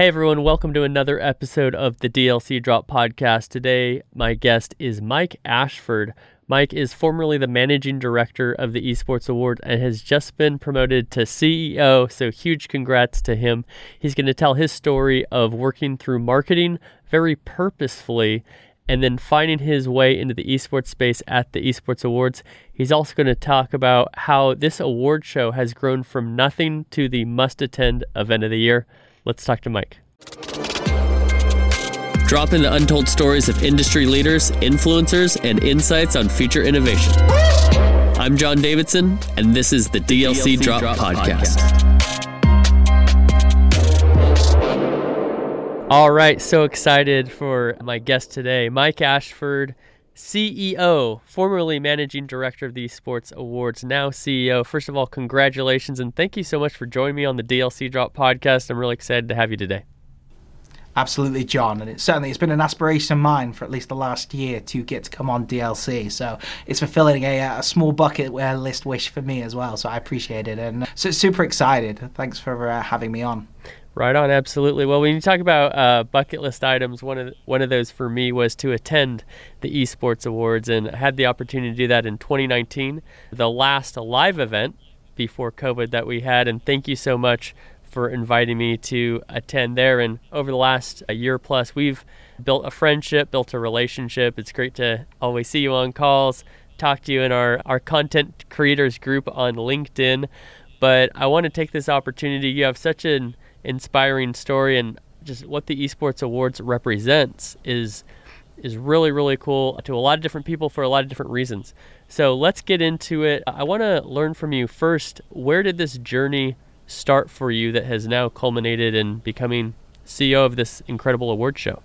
Hey everyone, welcome to another episode of the DLC Drop podcast. Today, my guest is Mike Ashford. Mike is formerly the managing director of the Esports Award and has just been promoted to CEO, so huge congrats to him. He's going to tell his story of working through marketing very purposefully and then finding his way into the esports space at the Esports Awards. He's also going to talk about how this award show has grown from nothing to the must attend event of the year. Let's talk to Mike. Drop in the untold stories of industry leaders, influencers, and insights on future innovation. I'm John Davidson, and this is the DLC, DLC Drop, Drop, Podcast. Podcast. All right, so excited for my guest today, Mike Ashford, CEO, formerly managing director of the Esports Awards, now CEO. First of all, congratulations and thank you so much for joining me on the DLC Drop podcast. I'm really excited to have you today. Absolutely, John, and certainly it's been an aspiration of mine for at least the last year to get to come on DLC. So it's fulfilling a, a small bucket list wish for me as well. So I appreciate it, and so super excited. Thanks for uh, having me on. Right on, absolutely. Well, when you talk about uh, bucket list items, one of one of those for me was to attend the Esports Awards, and I had the opportunity to do that in 2019, the last live event before COVID that we had. And thank you so much for inviting me to attend there. And over the last a year plus, we've built a friendship, built a relationship. It's great to always see you on calls, talk to you in our, our content creators group on LinkedIn. But I want to take this opportunity. You have such an inspiring story, and just what the Esports Awards represents is is really really cool to a lot of different people for a lot of different reasons. So let's get into it. I want to learn from you first. Where did this journey start for you that has now culminated in becoming CEO of this incredible award show?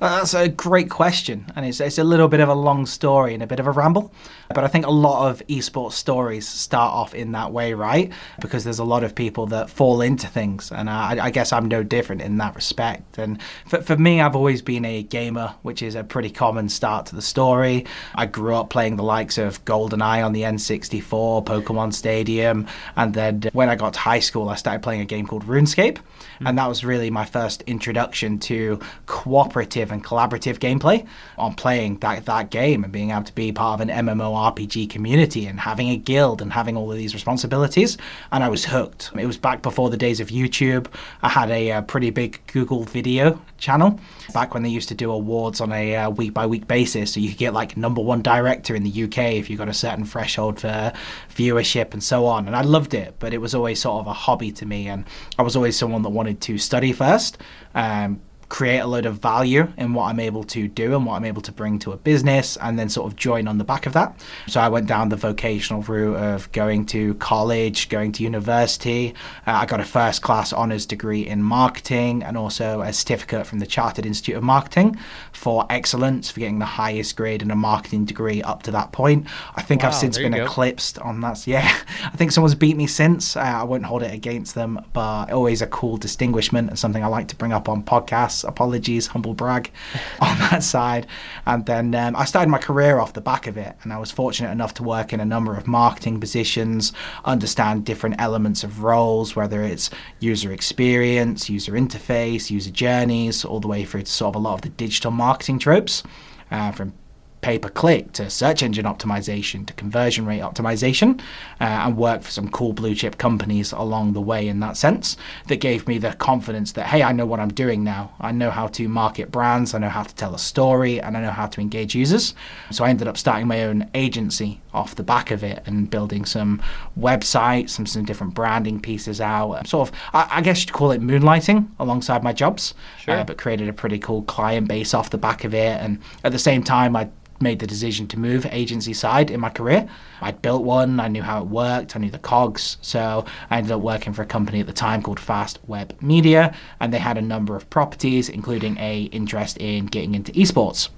That's a great question, and it's, it's a little bit of a long story and a bit of a ramble. But I think a lot of esports stories start off in that way, right? Because there's a lot of people that fall into things, and I, I guess I'm no different in that respect. And for, for me, I've always been a gamer, which is a pretty common start to the story. I grew up playing the likes of GoldenEye on the N64, Pokemon Stadium, and then when I got to high school, I started playing a game called RuneScape, and that was really my first introduction to cooperative and collaborative gameplay on playing that, that game and being able to be part of an MMORPG community and having a guild and having all of these responsibilities. And I was hooked. It was back before the days of YouTube. I had a, a pretty big Google video channel back when they used to do awards on a week by week basis. So you could get like number one director in the UK if you got a certain threshold for viewership and so on. And I loved it, but it was always sort of a hobby to me. And I was always someone that wanted to study first. Um, create a load of value in what I'm able to do and what I'm able to bring to a business, and then sort of join on the back of that. So I went down the vocational route of going to college, going to university. Uh, I got a first class honours degree in marketing and also a certificate from the Chartered Institute of Marketing for excellence, for getting the highest grade in a marketing degree up to that point. I think wow, I've since been eclipsed on that. Yeah, I think someone's beat me since. Uh, I won't hold it against them, but always a cool distinguishment and something I like to bring up on podcasts Apologies, humble brag on that side. And then um, I started my career off the back of it, and I was fortunate enough to work in a number of marketing positions, understand different elements of roles, whether it's user experience, user interface, user journeys, all the way through to sort of a lot of the digital marketing tropes. Uh, from pay per click to search engine optimization to conversion rate optimization uh, and work for some cool blue chip companies along the way in that sense that gave me the confidence that hey I know what I'm doing now. I know how to market brands. I know how to tell a story and I know how to engage users. So I ended up starting my own agency off the back of it and building some websites some some different branding pieces out sort of I, I guess you'd call it moonlighting alongside my jobs sure. uh, but created a pretty cool client base off the back of it and at the same time I made the decision to move agency side in my career. I'd built one, I knew how it worked, I knew the cogs, so I ended up working for a company at the time called Fast Web Media, and they had a number of properties, including a interest in getting into esports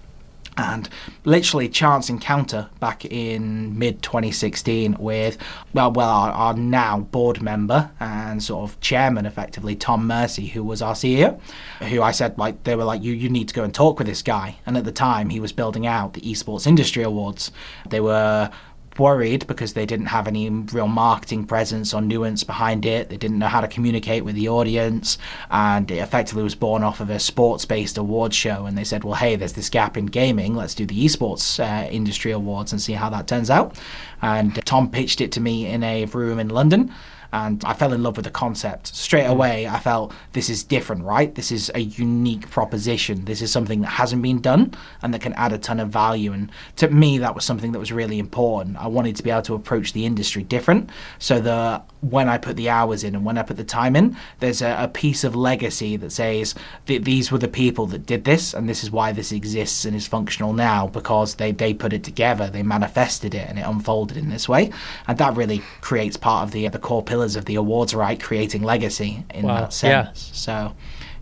and literally chance encounter back in mid 2016 with well well our, our, now board member and sort of chairman effectively Tom Mercy who was our CEO who I said like they were like you you need to go and talk with this guy. And at the time he was building out the esports industry awards. They were worried because they didn't have any real marketing presence or nuance behind it. They didn't know how to communicate with the audience, and it effectively was born off of a sports based awards show. And they said, well, hey, there's this gap in gaming. Let's do the esports uh, industry awards and see how that turns out. And Tom pitched it to me in a room in London and I fell in love with the concept straight hmm. away. I felt this is different, right? This is a unique proposition. This is something that hasn't been done and that can add a ton of value. And to me, that was something that was really important. I wanted to be able to approach the industry different, so that when I put the hours in and when I put the time in, there's a, a piece of legacy that says that these were the people that did this, and this is why this exists and is functional now because they they put it together, they manifested it, and it unfolded in this way, and that really creates part of the the core pillar pillars of the awards right creating legacy in wow. that sense. Yeah. So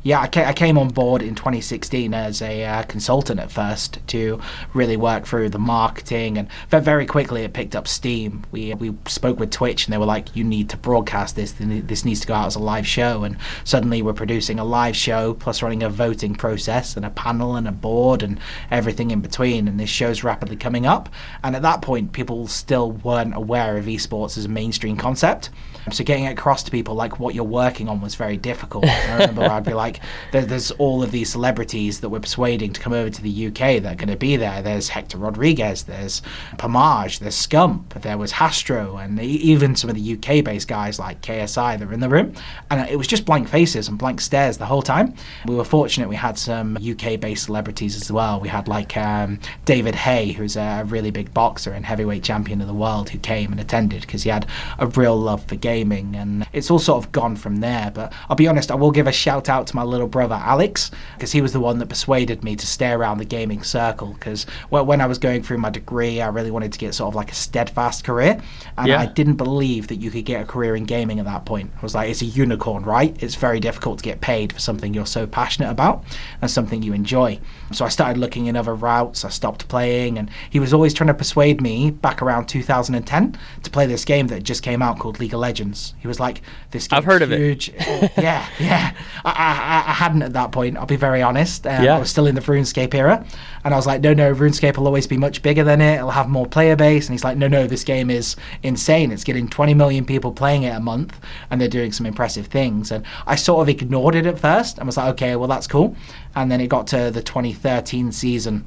yeah, I came on board in 2016 as a uh, consultant at first to really work through the marketing, and very quickly it picked up steam. We we spoke with Twitch, and they were like, "You need to broadcast this. This needs to go out as a live show." And suddenly we're producing a live show, plus running a voting process and a panel and a board and everything in between. And this show's rapidly coming up. And at that point, people still weren't aware of esports as a mainstream concept. So getting it across to people like what you're working on was very difficult. I remember I'd be like, there, "There's all of these celebrities that we're persuading to come over to the UK that are going to be there. There's Hector Rodriguez, there's Pamaj, there's Scump, there was Hastro, and even some of the UK-based guys like KSI that were in the room. And it was just blank faces and blank stares the whole time. We were fortunate we had some UK-based celebrities as well. We had like um, David Haye, who's a really big boxer and heavyweight champion of the world, who came and attended because he had a real love for games gaming, and it's all sort of gone from there. But I'll be honest, I will give a shout out to my little brother Alex because he was the one that persuaded me to stay around the gaming circle. Because well, when I was going through my degree, I really wanted to get sort of like a steadfast career, and yeah. I didn't believe that you could get a career in gaming at that point. I was like, it's a unicorn, right? It's very difficult to get paid for something you're so passionate about and something you enjoy. So I started looking in other routes. I stopped playing, and he was always trying to persuade me back around 2010 to play this game that just came out called League of Legends. He was like, "This I've heard huge. of it. yeah, yeah. I, I, I, hadn't at that point. I'll be very honest. Um, yeah. I was still in the RuneScape era, and I was like, "No, no. RuneScape will always be much bigger than it. It'll have more player base." And he's like, "No, no. This game is insane. It's getting 20 million people playing it a month, and they're doing some impressive things." And I sort of ignored it at first and was like, "Okay, well that's cool." And then it got to the 2013 season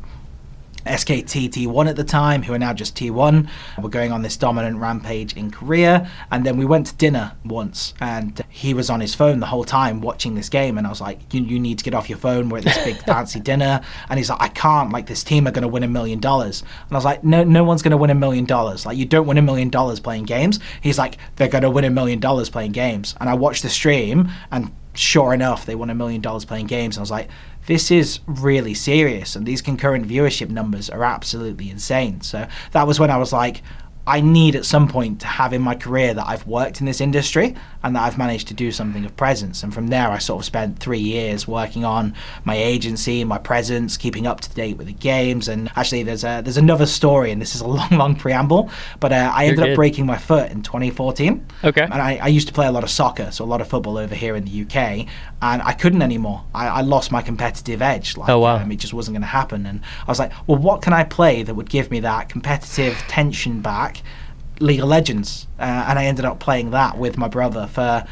SKT T1 at the time, who are now just T1. We're going on this dominant rampage in Korea. And then we went to dinner once, and he was on his phone the whole time watching this game. And I was like, You, you need to get off your phone. We're at this big fancy dinner. And he's like, I can't. Like, this team are going to win a million dollars. And I was like, No, no one's going to win a million dollars. Like, you don't win a million dollars playing games. He's like, They're going to win a million dollars playing games. And I watched the stream, and sure enough, they won a million dollars playing games. And I was like, this is really serious and these concurrent viewership numbers are absolutely insane. So that was when i was like I need at some point to have in my career that I've worked in this industry and that I've managed to do something of presence. And from there, I sort of spent three years working on my agency, my presence, keeping up to date with the games. And actually, there's a there's another story, and this is a long, long preamble. But uh, I ended up breaking my foot in 2014. Okay. And I, I, used to play a lot of soccer, so a lot of football over here in the UK, and I couldn't anymore. I, I lost my competitive edge. Like, oh wow! Um, it just wasn't going to happen. And I was like, well, what can I play that would give me that competitive tension back? League of Legends, uh, and I ended up playing that with my brother for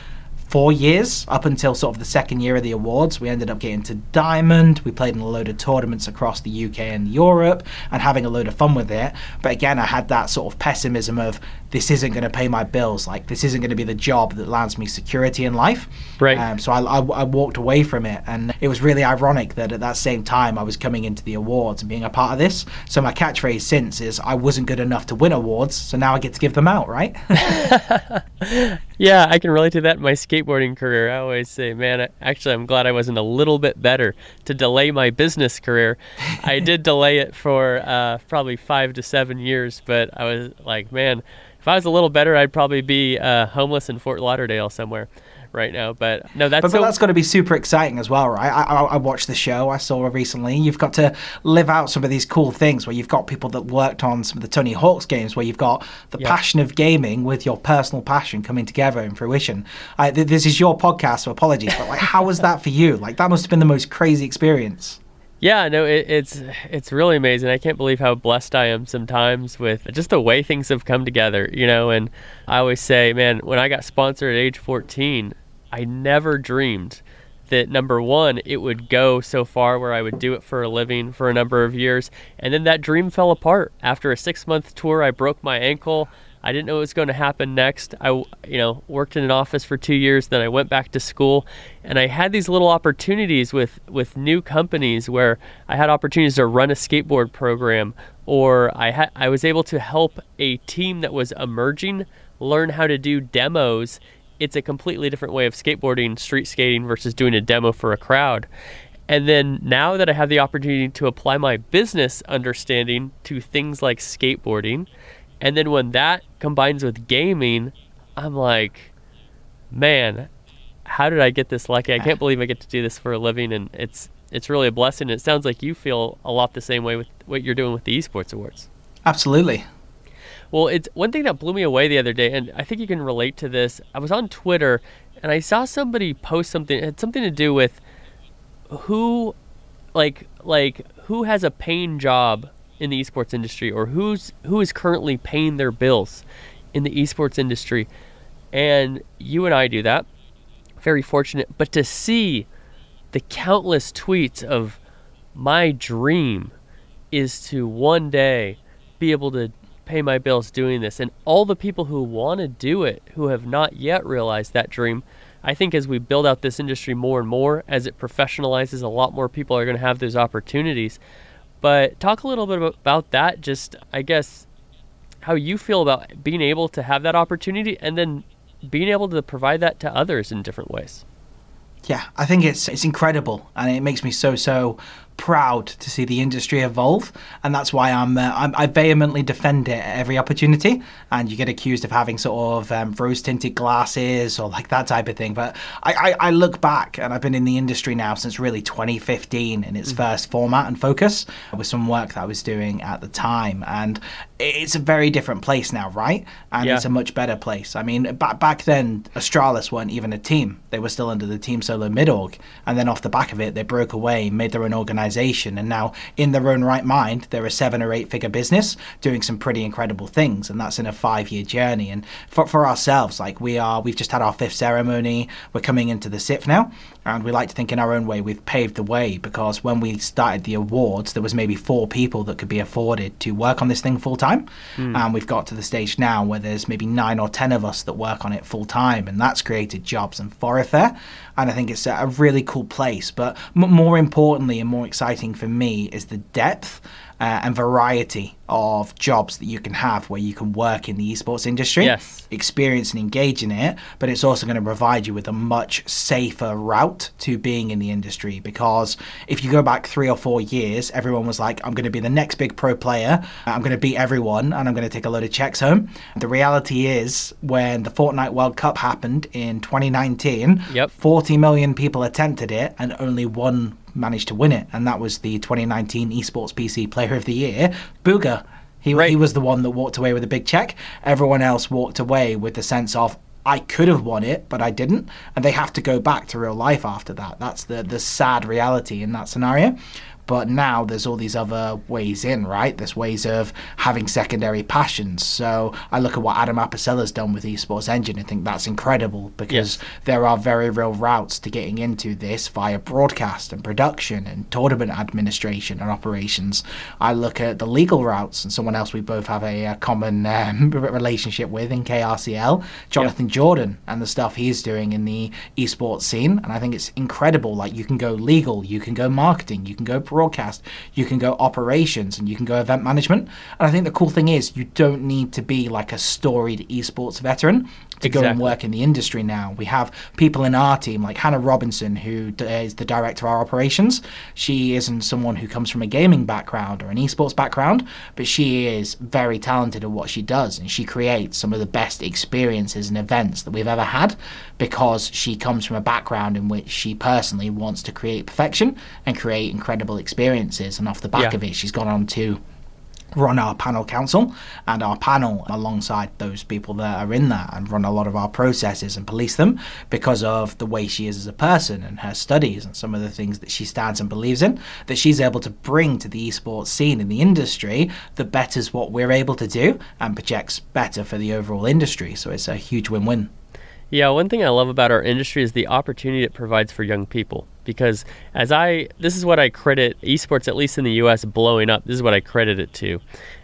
four years up until sort of the second year of the awards. We ended up getting to Diamond. We played in a load of tournaments across the UK and Europe and having a load of fun with it. But again, I had that sort of pessimism of this isn't going to pay my bills. Like this isn't going to be the job that lands me security in life. Right. Um, so I, I, I, walked away from it, and it was really ironic that at that same time I was coming into the awards and being a part of this. So my catchphrase since is I wasn't good enough to win awards, so now I get to give them out, right? yeah, I can relate to that in my skateboarding career. I always say, man, actually, I'm glad I wasn't a little bit better to delay my business career. I did delay it for uh, probably five to seven years, but I was like, man if I was a little better, I'd probably be uh, homeless in Fort Lauderdale somewhere right now. But no, that's but, so... but that's got to be super exciting as well, right? I, I, I, watched the show I saw recently. You've got to live out some of these cool things where you've got people that worked on some of the Tony Hawk's games, where you've got the yep. passion of gaming with your personal passion coming together in fruition. th- this is your podcast, so apologies, but like, how was that for you? Like, that must have been the most crazy experience. Yeah, no, it, it's it's really amazing. I can't believe how blessed I am sometimes with just the way things have come together, you know. And I always say, man, when I got sponsored at age 14, I never dreamed that number one, it would go so far where I would do it for a living for a number of years, and then that dream fell apart after a six month tour. I broke my ankle. I didn't know what was going to happen next. I, you know, worked in an office for two years. Then I went back to school, and I had these little opportunities with with new companies where I had opportunities to run a skateboard program, or I had I was able to help a team that was emerging learn how to do demos. It's a completely different way of skateboarding, street skating versus doing a demo for a crowd. And then now that I have the opportunity to apply my business understanding to things like skateboarding, and then when that combines with gaming, I'm like, man, how did I get this lucky? I can't believe I get to do this for a living, and it's it's really a blessing. It sounds like you feel a lot the same way with what you're doing with the esports awards. Absolutely. Well, it's one thing that blew me away the other day, and I think you can relate to this. I was on Twitter and I saw somebody post something. It had something to do with who, like, like who has a paying job in the esports industry or who's who is currently paying their bills in the esports industry. And you and I do that. Very fortunate, but to see the countless tweets of my dream is to one day be able to pay my bills doing this and all the people who want to do it who have not yet realized that dream I think as we build out this industry more and more, as it professionalizes, a lot more people are going to have those opportunities. But talk a little bit about that, just I guess how you feel about being able to have that opportunity and then being able to provide that to others in different ways. Yeah, I think it's it's incredible, and it makes me so so proud to see the industry evolve, and that's why I'm, uh, I'm i vehemently defend it at every opportunity. And you get accused of having sort of um, rose tinted glasses or like that type of thing. But I, I, I, look back, and I've been in the industry now since really 2015 in its mm-hmm. first format and focus with some work that I was doing at the time, and it's a very different place now, right? And yeah. it's a much better place. I mean, back back then, Astralis weren't even a team; they were still under the Team Solo mid org, and then off the back of it, they broke away, made their own organization organization. And now, in their own right mind, they're a seven or eight figure business doing some pretty incredible things. And that's in a five year journey. And for, for ourselves, like we are, we've just had our fifth ceremony. We're coming into the SIF now. And we like to think in our own way we've paved the way because when we started the awards, there was maybe four people that could be afforded to work on this thing full time. Mm. And we've got to the stage now where there's maybe nine or ten of us that work on it full time. And that's created jobs and thoroughfare and I think it's a really cool place. But m- more importantly and more exciting for me is the depth uh, and variety of jobs that you can have where you can work in the esports industry, yes. experience and engage in it, but it's also going to provide you with a much safer route to being in the industry. Because if you go back three or four years, everyone was like, I'm going to be the next big pro player, I'm going to beat everyone, and I'm going to take a load of checks home. The reality is, when the Fortnite World Cup happened in 2019, yep. 40 million people attempted it, and only one managed to win it, and that was the 2019 Esports PC Player of the Year, Bugha. He, right. he was the one that walked away with a big check. Everyone else walked away with the sense of, I could have won it, but I didn't. And they have to go back to real life after that. That's the, the sad reality in that scenario. But now there's all these other ways in, right? There's ways of having secondary passions. So I look at what Adam Apicella's done with Esports Engine and think that's incredible because yes. there are very real routes to getting into this via broadcast and production and tournament administration and operations. I look at the legal routes and someone else we both have a, a common um, relationship with in KRCL, Jonathan yep. Jordan, and the stuff he's doing in the esports scene. And I think it's incredible. Like you can go legal, you can go marketing, you can go broadcast, you can go operations, and you can go event management. And I think the cool thing is you don't need to be like a storied esports veteran to exactly. go and work in the industry now. We have people in our team like Hannah Robinson, who is the director of our operations. She isn't someone who comes from a gaming background or an esports background, but she is very talented at what she does, and she creates some of the best experiences and events that we've ever had because she comes from a background in which she personally wants to create perfection and create incredible experiences. And off the back yeah. of it, she's gone on to run our panel council and our panel alongside those people that are in that and run a lot of our processes and police them because of the way she is as a person and her studies and some of the things that she stands and believes in that she's able to bring to the esports scene in the industry that betters what we're able to do and projects better for the overall industry so it's a huge win-win yeah, one thing I love about our industry is the opportunity it provides for young people. Because as I, this is what I credit esports, at least in the US, blowing up. This is what I credit it to.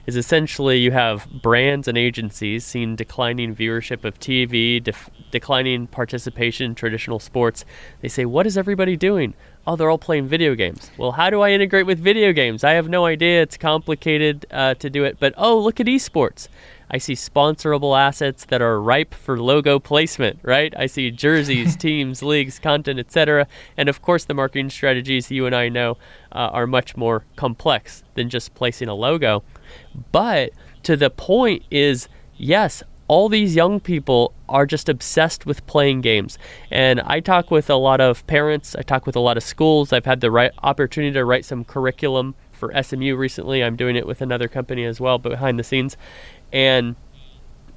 Is essentially you have brands and agencies seeing declining viewership of TV, def- declining participation in traditional sports. They say, What is everybody doing? Oh, they're all playing video games. Well, how do I integrate with video games? I have no idea. It's complicated uh, to do it. But oh, look at esports. I see sponsorable assets that are ripe for logo placement, right? I see jerseys, teams, leagues, content, etc. And of course, the marketing strategies you and I know uh, are much more complex than just placing a logo. But to the point is, yes, all these young people are just obsessed with playing games. And I talk with a lot of parents, I talk with a lot of schools. I've had the right opportunity to write some curriculum for SMU recently. I'm doing it with another company as well, behind the scenes. And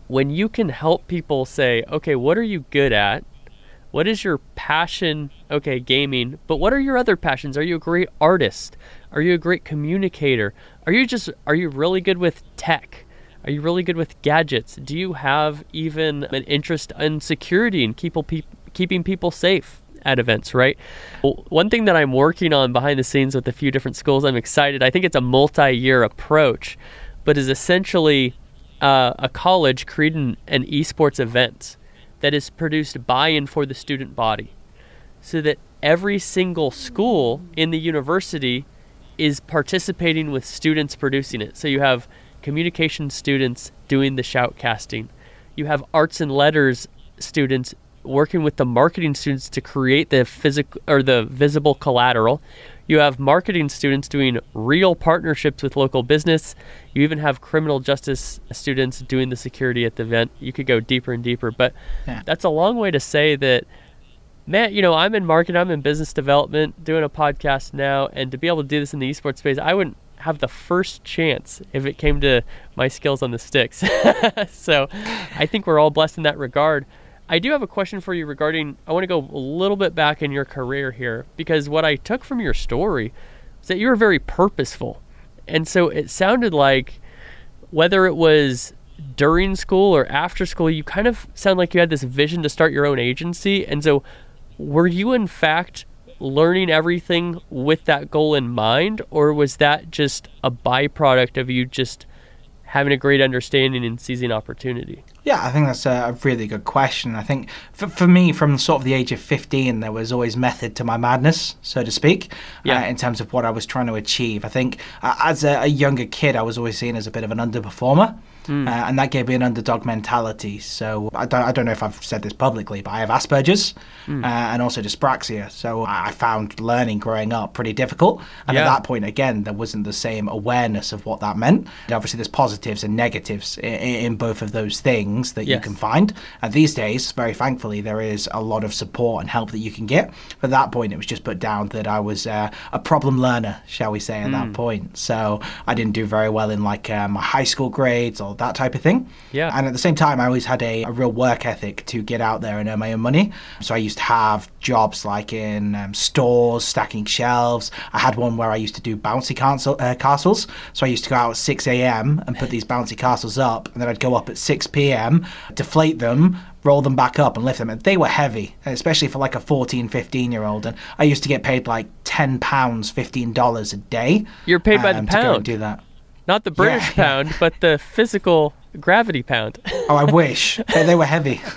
when you can help people say, okay, what are you good at? What is your passion? Okay, gaming, but what are your other passions? Are you a great artist? Are you a great communicator? Are you just are you really good with tech? Are you really good with gadgets? Do you have even an interest in security and pe- keeping people safe at events, right? Well, one thing that I'm working on behind the scenes with a few different schools, I'm excited. I think it's a multi year approach, but is essentially uh, a college creating an esports event that is produced by and for the student body so that every single school in the university is participating with students producing it. So you have communication students doing the shoutcasting. You have arts and letters students working with the marketing students to create the physical or the visible collateral. You have marketing students doing real partnerships with local business. You even have criminal justice students doing the security at the event. You could go deeper and deeper, but yeah. that's a long way to say that man, you know, I'm in marketing, I'm in business development, doing a podcast now, and to be able to do this in the esports space, I wouldn't have the first chance if it came to my skills on the sticks. so I think we're all blessed in that regard. I do have a question for you regarding. I want to go a little bit back in your career here because what I took from your story is that you were very purposeful. And so it sounded like whether it was during school or after school, you kind of sound like you had this vision to start your own agency. And so were you in fact learning everything with that goal in mind, or was that just a byproduct of you just having a great understanding and seizing opportunity? Yeah, I think that's a really good question. I think for, for me, from sort of the age of 15, there was always method to my madness, so to speak, yeah. uh, in terms of what I was trying to achieve. I think uh, as a, a, younger kid, I was always seen as a bit of an underperformer. Mm. Uh, and that gave me an underdog mentality. So I don't, I don't know if I've said this publicly, but I have Asperger's mm. uh, and also dyspraxia. So I found learning growing up pretty difficult. And yeah. at that point, again, there wasn't the same awareness of what that meant. And obviously, there's positives and negatives in, in both of those things that yes. you can find. And these days, very thankfully, there is a lot of support and help that you can get. But at that point, it was just put down that I was uh, a problem learner, shall we say, at mm. that point. So I didn't do very well in like uh, my high school grades or that type of thing. Yeah. And at the same time, I always had a, a real work ethic to get out there and earn my own money. So I used to have jobs like in um, stores, stacking shelves. I had one where I used to do bouncy castle, uh, castles. So I used to go out at 6 a.m. and put these bouncy castles up, and then I'd go up at 6 p.m., deflate them, roll them back up and lift them. And they were heavy, especially for like a 14, 15 year old. And I used to get paid like £10, $15 a day. You're paid by um, the pound. To go and do that. Not the British yeah, pound, but the physical gravity pound. oh, I wish they were heavy.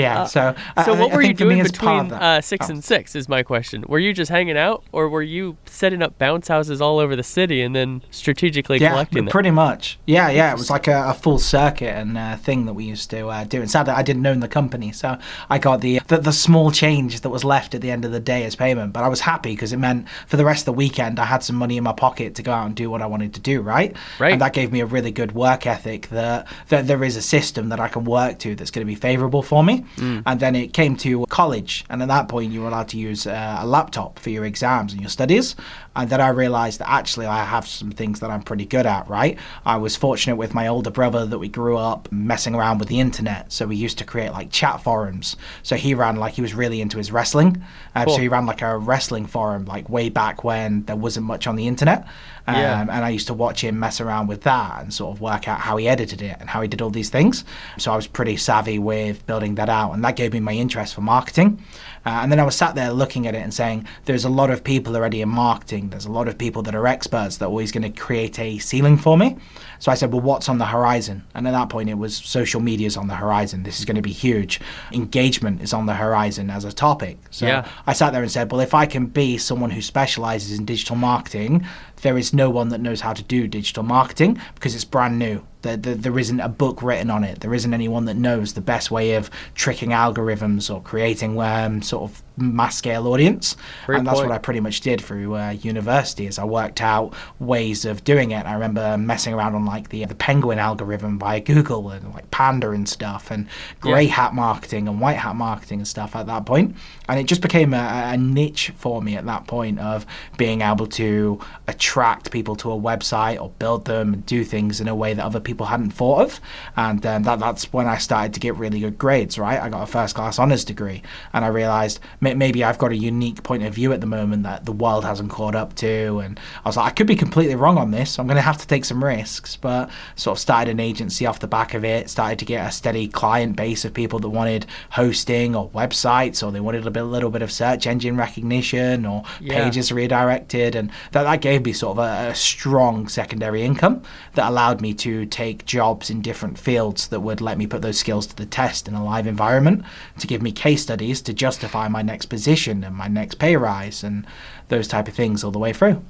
yeah. So, uh, so what I, were you doing between uh, six oh. and six? Is my question. Were you just hanging out, or were you setting up bounce houses all over the city and then strategically yeah, collecting them? pretty much. Yeah, yeah. It was like a, a full circuit and uh, thing that we used to uh, do. And sadly, I didn't own the company, so I got the, the, the small change that was left at the end of the day as payment. But I was happy because it meant for the rest of the weekend I had some money in my pocket to go out and do what I wanted to do. Right. Right. And that gave me a really good work work ethic that, that there is a system that I can work to that's going to be favorable for me. Mm. And then it came to college, and at that point, you were allowed to use uh, a laptop for your exams and your studies. And then I realized that actually I have some things that I'm pretty good at, right? I was fortunate with my older brother that we grew up messing around with the internet. So we used to create like chat forums. So he ran like he was really into his wrestling. Uh, cool. So he ran like a wrestling forum like way back when there wasn't much on the internet. Um, yeah. And I used to watch him mess around with that and sort of work out how he edited it and how he did all these things. So I was pretty savvy with building that out. And that gave me my interest for marketing. Uh, and then I was sat there looking at it and saying, there's a lot of people already in marketing. There's a lot of people that are experts that are always going to create a ceiling for me. So I said, well, what's on the horizon? And at that point, it was social media is on the horizon. This is going to be huge. Engagement is on the horizon as a topic. So yeah. I sat there and said, well, if I can be someone who specializes in digital marketing, there is no one that knows how to do digital marketing because it's brand new. There, there, isn't a book written on it. There isn't anyone that knows the best way of tricking algorithms or creating um, sort of mass scale audience. Great and that's point. what I pretty much did through uh, university. Is I worked out ways of doing it. I remember messing around on like the the penguin algorithm by Google and like Panda and stuff, and grey yeah. hat marketing and white hat marketing and stuff at that point. And it just became a, a niche for me at that point of being able to attract people to a website or build them and do things in a way that other people hadn't thought of. And um, that that's when I started to get really good grades. Right, I got a first class honors degree, and I realized maybe I've got a unique point of view at the moment that the world hasn't caught up to. And I was like, I could be completely wrong on this. I'm going to have to take some risks. But sort of started an agency off the back of it, started to get a steady client base of people that wanted hosting or websites or they wanted a, bit, a little bit of search engine recognition or yeah. pages redirected. And that, that gave me sort of a, a strong secondary income that allowed me to take jobs in different fields that would let me put those skills to the test in a live environment to give me case studies to justify my next position and my next pay rise and those type of things all the way through.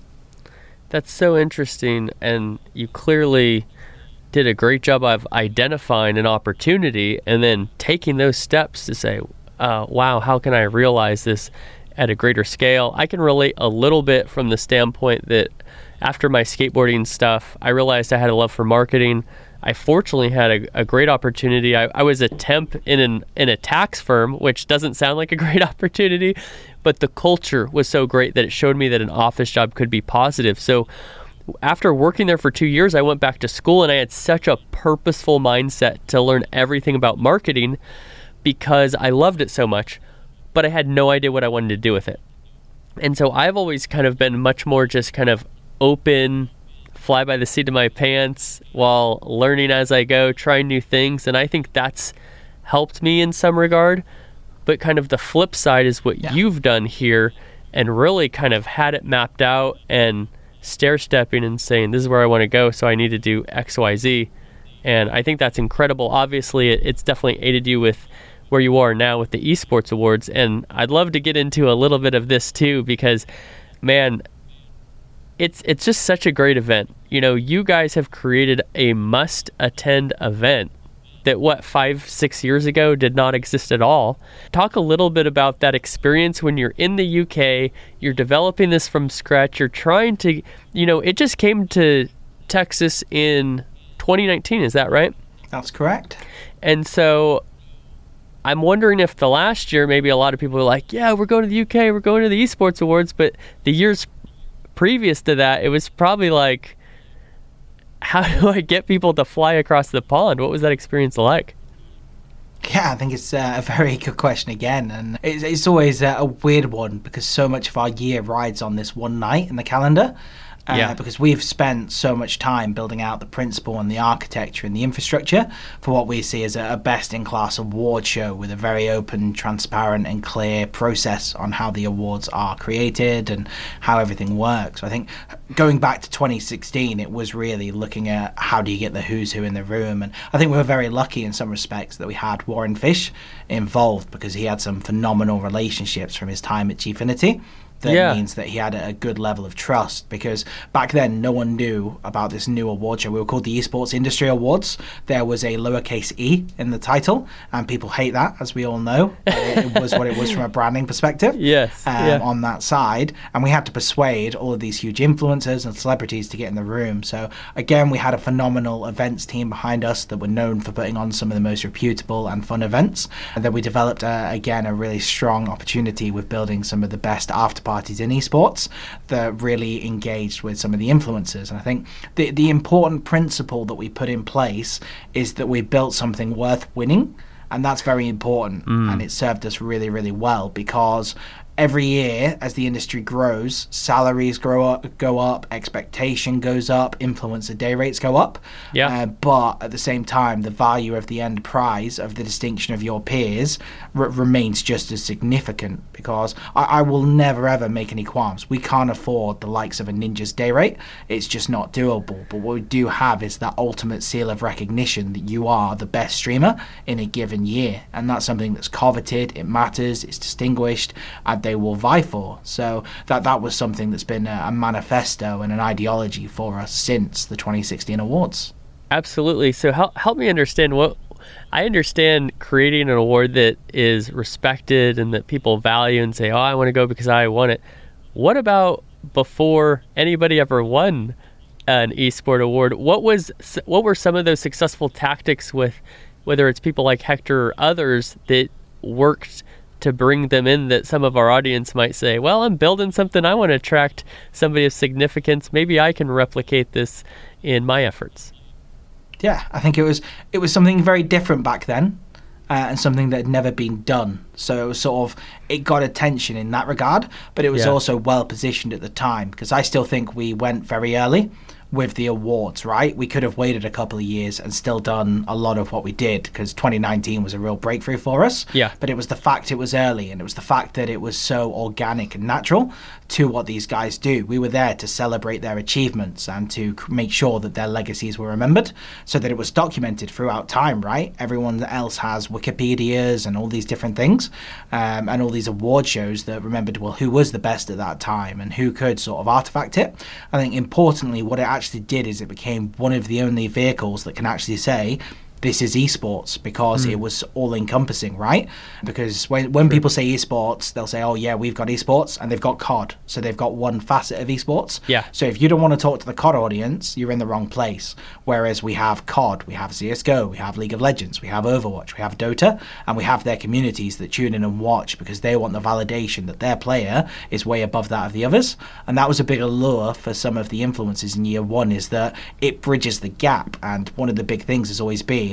That's so interesting, and you clearly did a great job of identifying an opportunity and then taking those steps to say, uh, "Wow, how can I realize this at a greater scale?" I can relate a little bit from the standpoint that after my skateboarding stuff, I realized I had a love for marketing. I fortunately had a, a great opportunity. I, I, was a temp in an in a tax firm, which doesn't sound like a great opportunity, but the culture was so great that it showed me that an office job could be positive. So after working there for two years, I went back to school and I had such a purposeful mindset to learn everything about marketing because I loved it so much, but I had no idea what I wanted to do with it. And so I've always kind of been much more just kind of open fly by the seat of my pants while learning as I go, trying new things. And I think that's helped me in some regard. But kind of the flip side is what yeah. you've done here and really kind of had it mapped out and stair stepping and saying, this is where I want to go. So I need to do X, Y, Z. And I think that's incredible. Obviously, it, it's definitely aided you with where you are now with the esports awards. And I'd love to get into a little bit of this too, because man, it's it's just such a great event. You know, you guys have created a must attend event that what 5 6 years ago did not exist at all. Talk a little bit about that experience when you're in the UK, you're developing this from scratch, you're trying to, you know, it just came to Texas in 2019, is that right? That's correct. And so I'm wondering if the last year maybe a lot of people were like, yeah, we're going to the UK, we're going to the esports awards, but the years previous to that, it was probably like, how do I get people to fly across the pond? What was that experience like? Yeah, I think it's uh, a very good question again, and it's, it's always uh, a weird one because so much of our year rides on this one night in the calendar. Uh, yeah. Because we've spent so much time building out the principle and the architecture and the infrastructure for what we see as a, a best in class award show with a very open, transparent, and clear process on how the awards are created and how everything works. I think going back to 2016, it was really looking at how do you get the who's who in the room. And I think we were very lucky in some respects that we had Warren Fish involved because he had some phenomenal relationships from his time at Gfinity that Yeah. means that he had a good level of trust because back then no one knew about this new award show. We were called the Esports Industry Awards. There was a lowercase e in the title, and people hate that, as we all know. it, it was what it was from a branding perspective. Yes, Um, yeah. On that side, and we had to persuade all of these huge influencers and celebrities to get in the room. So again, we had a phenomenal events team behind us that were known for putting on some of the most reputable and fun events. And then we developed uh, again a really strong opportunity with building some of the best after parties in esports that really engaged with some of the influencers. And I think the the important principle that we put in place is that we built something worth winning. And that's very important. Mm. And it served us really, really well because every year as the industry grows salaries grow up go up expectation goes up influencer day rates go up. Yeah. uh, but at the same time the value of the end prize of the distinction of your peers r- remains just as significant because I-, I will never ever make any qualms. We can't afford the likes of a ninja's day rate. It's just not doable. But what we do have is that ultimate seal of recognition that you are the best streamer in a given year. And that's something that's coveted. It matters. It's distinguished. And they will vie for so that that was something that's been a, a manifesto and an ideology for us since the 2016 awards Absolutely. So help help me understand what I understand creating an award that is respected and that people value and say, "Oh, I want to go because I won it." What about before anybody ever won an esport award? What was what were some of those successful tactics with whether it's people like Hector or others that worked to bring them in that some of our audience might say, "Well, I'm building something I want to attract somebody of significance. Maybe I can replicate this in my efforts." yeah i think it was it was something very different back then uh, and something that had never been done so it was sort of it got attention in that regard but it was Yeah. also well positioned at the time because i still think we went very early with the awards right we could have waited a couple of years and still done a lot of what we did because 2019 was a real breakthrough for us Yeah. but it was the fact it was early and it was the fact that it was so organic and natural to what these guys do. We were there to celebrate their achievements and to make sure that their legacies were remembered so that it was documented throughout time, right? Everyone else has Wikipedias and all these different things um, and all these award shows that remembered, well, who was the best at that time and who could sort of artifact it. I think importantly, what it actually did is it became one of the only vehicles that can actually say, this is esports because Hmm. it was all encompassing, right? Because when when people say esports, they'll say, "Oh yeah, we've got esports," and they've got COD, so they've got one facet of esports. Yeah. So if you don't want to talk to the COD audience, you're in the wrong place. Whereas we have COD, we have CS:GO, we have League of Legends, we have Overwatch, we have Dota, and we have their communities that tune in and watch because they want the validation that their player is way above that of the others. And that was a big allure for some of the influences in year one is that it bridges the gap. And one of the big things has always been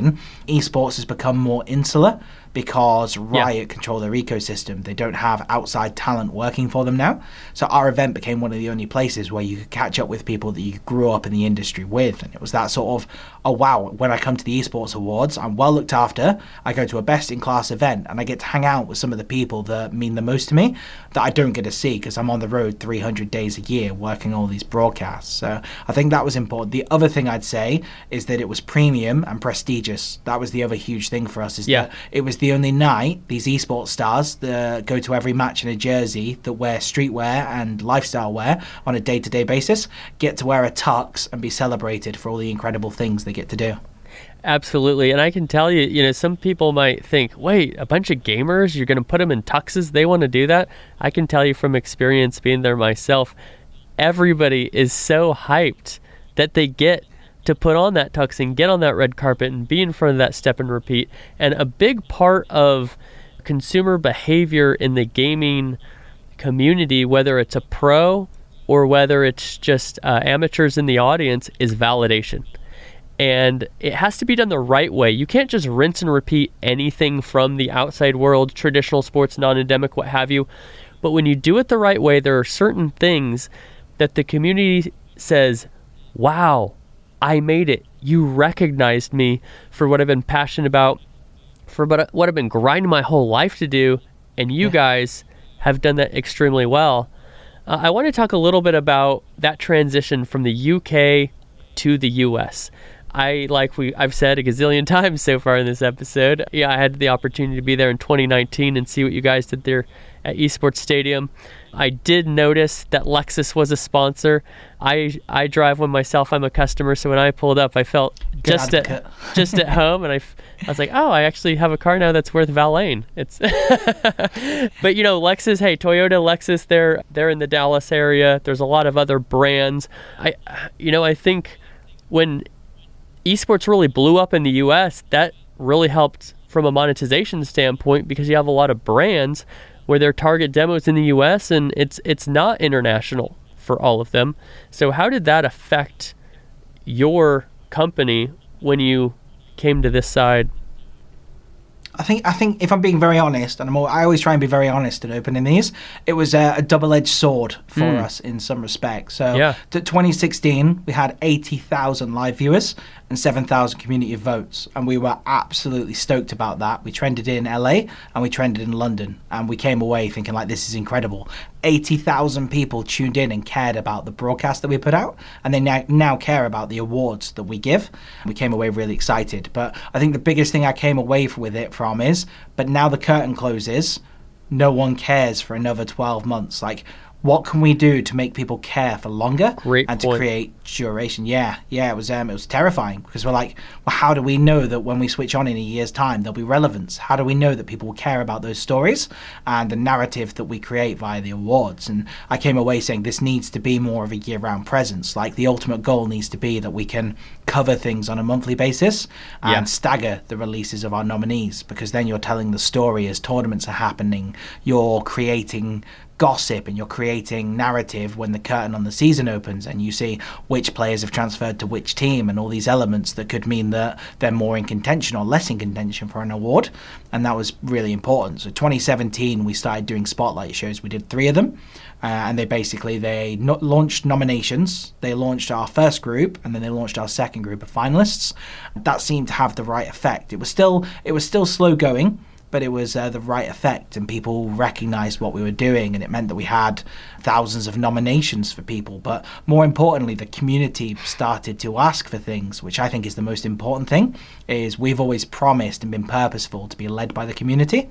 esports has become more insular because Riot control their ecosystem. They don't have outside talent working for them now. So our event became one of the only places where you could catch up with people that you grew up in the industry with. And it was that sort of, oh wow, when I come to the esports awards, I'm well looked after. I go to a best in class event and I get to hang out with some of the people that mean the most to me that I don't get to see because I'm on the road 300 days a year working all these broadcasts. So I think that was important. The other thing I'd say is that it was premium and prestigious. That was the other huge thing for us is Yeah. that it was the only night these esports stars that go to every match in a jersey that wear streetwear and lifestyle wear on a day-to-day basis get to wear a tux and be celebrated for all the incredible things they get to do. Absolutely. And I can tell you, you know, some people might think, wait, a bunch of gamers, you're going to put them in tuxes? They want to do that? I can tell you from experience being there myself, everybody is so hyped that they get to put on that tux and get on that red carpet and be in front of that step and repeat. And a big part of consumer behavior in the gaming community, whether it's a pro or whether it's just uh, amateurs in the audience, is validation and it has to be done the right way. You can't just rinse and repeat anything from the outside world, traditional sports, non endemic, what have you. But when you do it the right way, there are certain things that the community says, wow, I made it. You recognized me for what I've been passionate about, for what what I've been grinding my whole life to do, and you guys have done that extremely well. Uh, I want to talk a little bit about that transition from the UK to the US. I like we I've said a gazillion times so far in this episode. Yeah, I had the opportunity to be there in 2019 and see what you guys did there at Esports Stadium. I did notice that Lexus was a sponsor. I I drive one myself. I'm a customer, so when I pulled up, I felt just at just at home, and I, I was like, oh, I actually have a car now that's worth valeting. It's, but you know, Lexus. Hey, Toyota, Lexus. They're they're in the Dallas area. There's a lot of other brands. I, you know, I think when esports really blew up in the U.S., that really helped from a monetization standpoint because you have a lot of brands where their target demos in the U.S. and it's it's not international for all of them. So how did that affect your company when you came to this side? I think I think if I'm being very honest, and I'm all, I always try and be very honest in opening these, it was a, a double-edged sword for Hmm. us in some respects. So, Yeah. to 2016, we had 80,000 live viewers and 7,000 community votes, and we were absolutely stoked about that. We trended in LA and we trended in London, and we came away thinking like this is incredible. 80,000 people tuned in and cared about the broadcast that we put out, and they now, now care about the awards that we give. We came away really excited. But I think the biggest thing I came away with it from is, but now the curtain closes, no one cares for another 12 months. Like, what can we do to make people care for longer Great and point. to create duration? Yeah, yeah, it was um, it was terrifying because we're like, well, how do we know that when we switch on in a year's time there'll be relevance? How do we know that people will care about those stories and the narrative that we create via the awards? And I came away saying this needs to be more of a year-round presence. Like the ultimate goal needs to be that we can cover things on a monthly basis and Yeah. stagger the releases of our nominees because then you're telling the story as tournaments are happening. You're creating gossip and you're creating narrative when the curtain on the season opens and you see which players have transferred to which team and all these elements that could mean that they're more in contention or less in contention for an award and that was really important so 2017 we started doing spotlight shows we did three of them uh, and they basically they no- launched nominations. They launched our first group and then they launched our second group of finalists. That seemed to have the right effect. It was still it was still slow going but it was uh, the right effect and people recognized what we were doing and it meant that we had thousands of nominations for people. But more importantly the community started to ask for things which i think is the most important thing is we've always promised and been purposeful to be led by the community.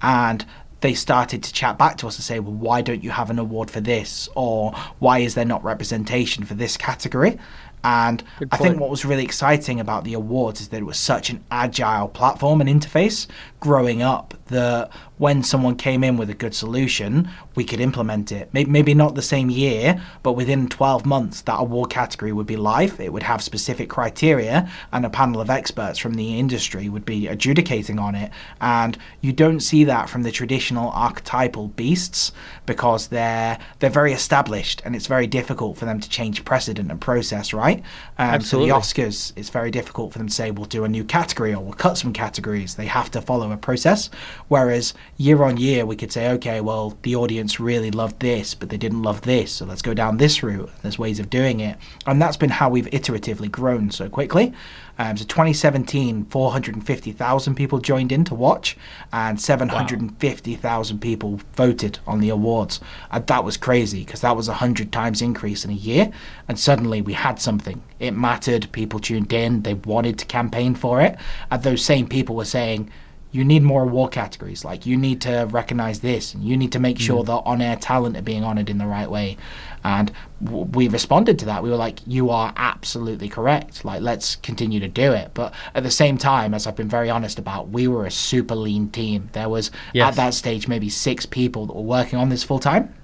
And they started to chat back to us and say well why don't you have an award for this? Or why is there not representation for this category? And I think what was really exciting about the awards is that it was such an agile platform and interface growing up that when someone came in with a good solution, we could implement it. Maybe not the same year, but within 12 months, that award category would be live. It would have specific criteria, and a panel of experts from the industry would be adjudicating on it. And you don't see that from the traditional archetypal beasts because they're they're very established, and it's very difficult for them to change precedent and process. Right? Um, Absolutely. So the Oscars, it's very difficult for them to say we'll do a new category or we'll cut some categories. They have to follow a process. Whereas year on year, we could say, okay, well, the audience really loved this, but they didn't love this, so let's go down this route. There's ways of doing it, and that's been how we've iteratively grown so quickly. Um, so 2017, 450,000 people joined in to watch, and 750,000 people voted on the awards. And that was crazy because that was a hundred times increase in a year, and suddenly we had something. It mattered. People tuned in. They wanted to campaign for it, and those same people were saying. You need more award categories. Like you need to recognize this, and you need to make sure mm. that on-air talent are being honored in the right way. And w- we responded to that. We were like, "You are absolutely correct. Like, let's continue to do it." But at the same time, as I've been very honest about, we were a super lean team. There was Yes. at that stage maybe six people that were working on this full time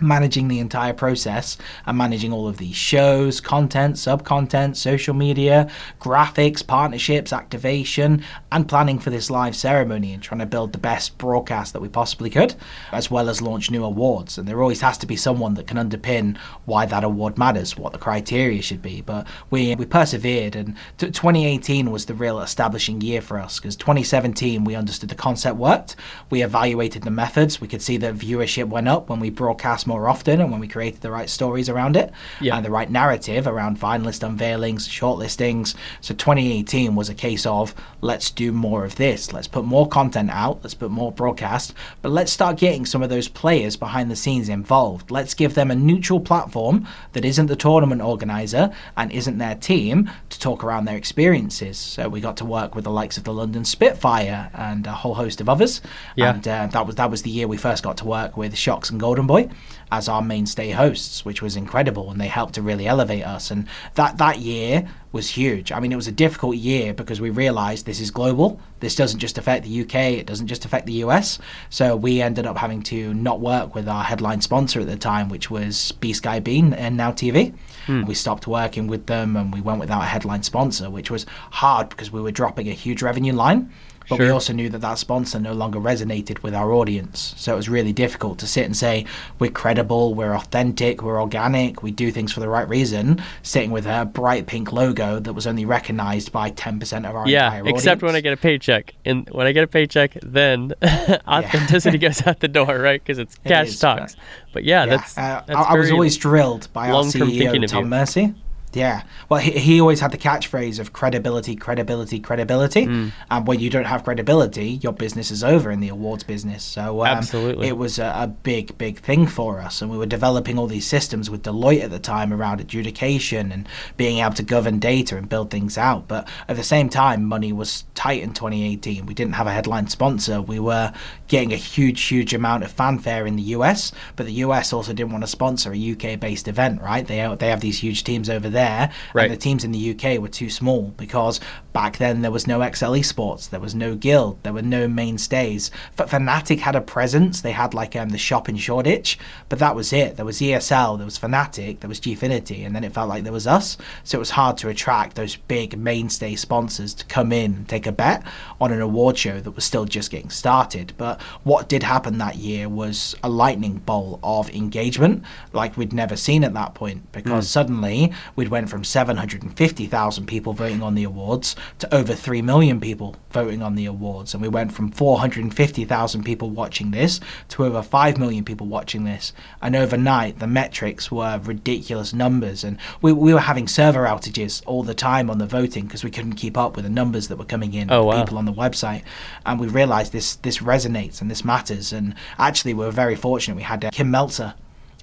managing the entire process and managing all of these shows, content, sub content, social media, graphics, partnerships, activation, and planning for this live ceremony and trying to build the best broadcast that we possibly could, as well as launch new awards. And there always has to be someone that can underpin why that award matters, what the criteria should be. But we we persevered, and t- 2018 was the real establishing year for us because 2017 we understood the concept worked, we evaluated the methods, we could see that viewership went up when we broadcast more often and when we created the right stories around it Yeah. and the right narrative around finalist unveilings, shortlistings. So 2018 was a case of let's do more of this. Let's put more content out. Let's put more broadcast. But let's start getting some of those players behind the scenes involved. Let's give them a neutral platform that isn't the tournament organizer and isn't their team to talk around their experiences. So we got to work with the likes of the London Spitfire and a whole host of others. Yeah. And uh, that was that was the year we first got to work with Sjokz and Golden Boy as our mainstay hosts, which was incredible, and they helped to really elevate us. And that that year was huge. I mean, it was a difficult year because we realised this is global. This doesn't just affect the UK. It doesn't just affect the US. So we ended up having to not work with our headline sponsor at the time, which was B Sky Bean and Now TV. Hmm. We stopped working with them, and we went without a headline sponsor, which was hard because we were dropping a huge revenue line. But we also knew that that sponsor no longer resonated with our audience. So it was really difficult to sit and say, we're credible, we're authentic, we're organic, we do things for the right reason, sitting with a bright pink logo that was only recognized by 10% of our Yeah, entire audience. except when I get a paycheck. And when I get a paycheck, then authenticity goes out the door, right? Because it's cash is, talks. But yeah, Yeah, that's, uh, that's I, I was always drilled by our CEO, Tom. Mercy. Yeah. Well, he, he always had the catchphrase of credibility, credibility, credibility. Mm. And when you don't have credibility, your business is over in the awards business. So um, Absolutely. it was a, a big, big thing for us. And we were developing all these systems with Deloitte at the time around adjudication and being able to govern data and build things out. But at the same time, money was tight in 2018. We didn't have a headline sponsor. We were getting a huge, huge amount of fanfare in the US, but the US also didn't want to sponsor a UK based event, right? They, they have these huge teams over there. Right. And the teams in the UK were too small because back then there was no Excel Esports, there was no Guild, there were no mainstays. F- Fnatic had a presence. They had like um, the shop in Shoreditch, but that was it. There was ESL, there was Fnatic, there was Gfinity, and then it felt like there was us. So it was hard to attract those big mainstay sponsors to come in and take a bet on an award show that was still just getting started. But what did happen that year was a lightning bolt of engagement like we'd never seen at that point because suddenly we'd went from 750,000 people voting on the awards to over 3 million people voting on the awards. And we went from 450,000 people watching this to over 5 million people watching this. And overnight the metrics were ridiculous numbers. And we, we were having server outages all the time on the voting because we couldn't keep up with the numbers that were coming in Oh, wow. people on the website. And we realized this this resonates and this matters. And actually we were very fortunate. We had uh, Kim Meltzer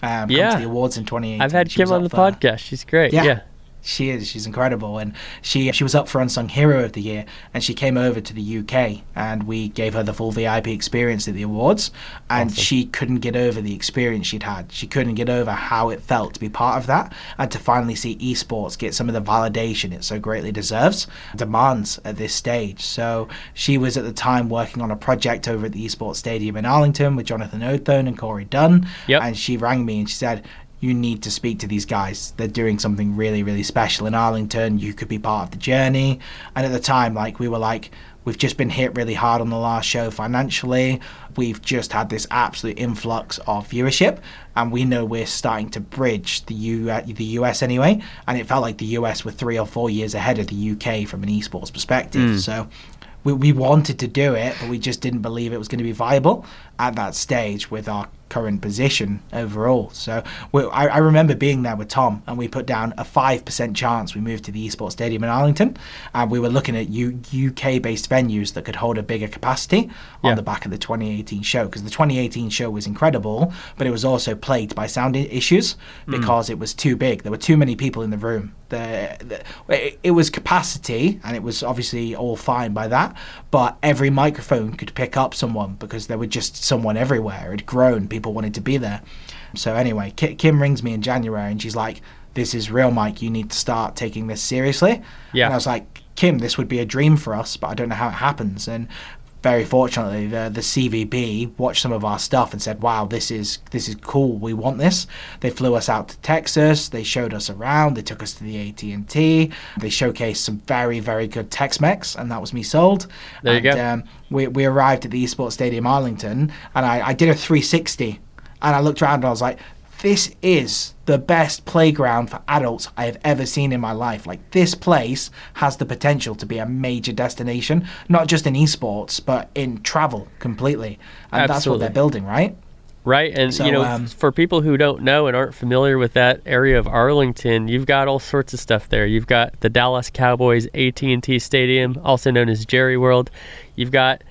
um, Yeah. the awards in 2018 I've had Kim on the podcast. She's great. Yeah. yeah. She is. She's incredible, and she she was up for Unsung Hero of the Year, and she came over to the UK, and we gave her the full VIP experience at the awards, and Awesome. she couldn't get over the experience she'd had. She couldn't get over how it felt to be part of that, and to finally see esports get some of the validation it so greatly deserves, demands at this stage. So she was at the time working on a project over at the esports stadium in Arlington with Jonathan Othone and Corey Dunn, Yep. and she rang me and she said you need to speak to these guys. They're doing something really, really special in Arlington. You could be part of the journey. And at the time, like, we were like, we've just been hit really hard on the last show financially. We've just had this absolute influx of viewership. And we know we're starting to bridge the, U- uh, the US anyway. And it felt like the US were three or four years ahead of the UK from an esports perspective. So we, we wanted to do it, but we just didn't believe it was going to be viable at that stage with our current position overall. So we, I, I remember being there with Tom, and we put down a five percent chance we moved to the esports stadium in Arlington, and we were looking at U, UK-based venues that could hold a bigger capacity on Yeah. the back of the 2018 show because the 2018 show was incredible, but it was also plagued by sound issues hmm. because it was too big. There were too many people in the room. The, the, it, was capacity, and it was obviously all fine by that. But every microphone could pick up someone because there were just someone everywhere. It grown. People wanted to be there. So anyway, Kim rings me in January, and she's like, "This is real, Mike. You need to start taking this seriously." Yeah. And I was like, "Kim, this would be a dream for us, but I don't know how it happens." And very fortunately, the the CVB watched some of our stuff and said, "Wow, this is this is cool. We want this." They flew us out to Texas. They showed us around. They took us to the AT and T. They showcased some very very good Tex-Mex, and that was me sold. There you and, go. Um, we we arrived at the Esports Stadium Arlington, and I, I did a 360, and I looked around and I was like. This is the best playground for adults I have ever seen in my life. Like, this place has the potential to be a major destination, not just in esports, but in travel completely. And that's what they're building, right? Right, and So, you know, um, for people who don't know and aren't familiar with that area of Arlington, you've got all sorts of stuff there. You've got the Dallas Cowboys AT&T Stadium, also known as Jerry World. You've got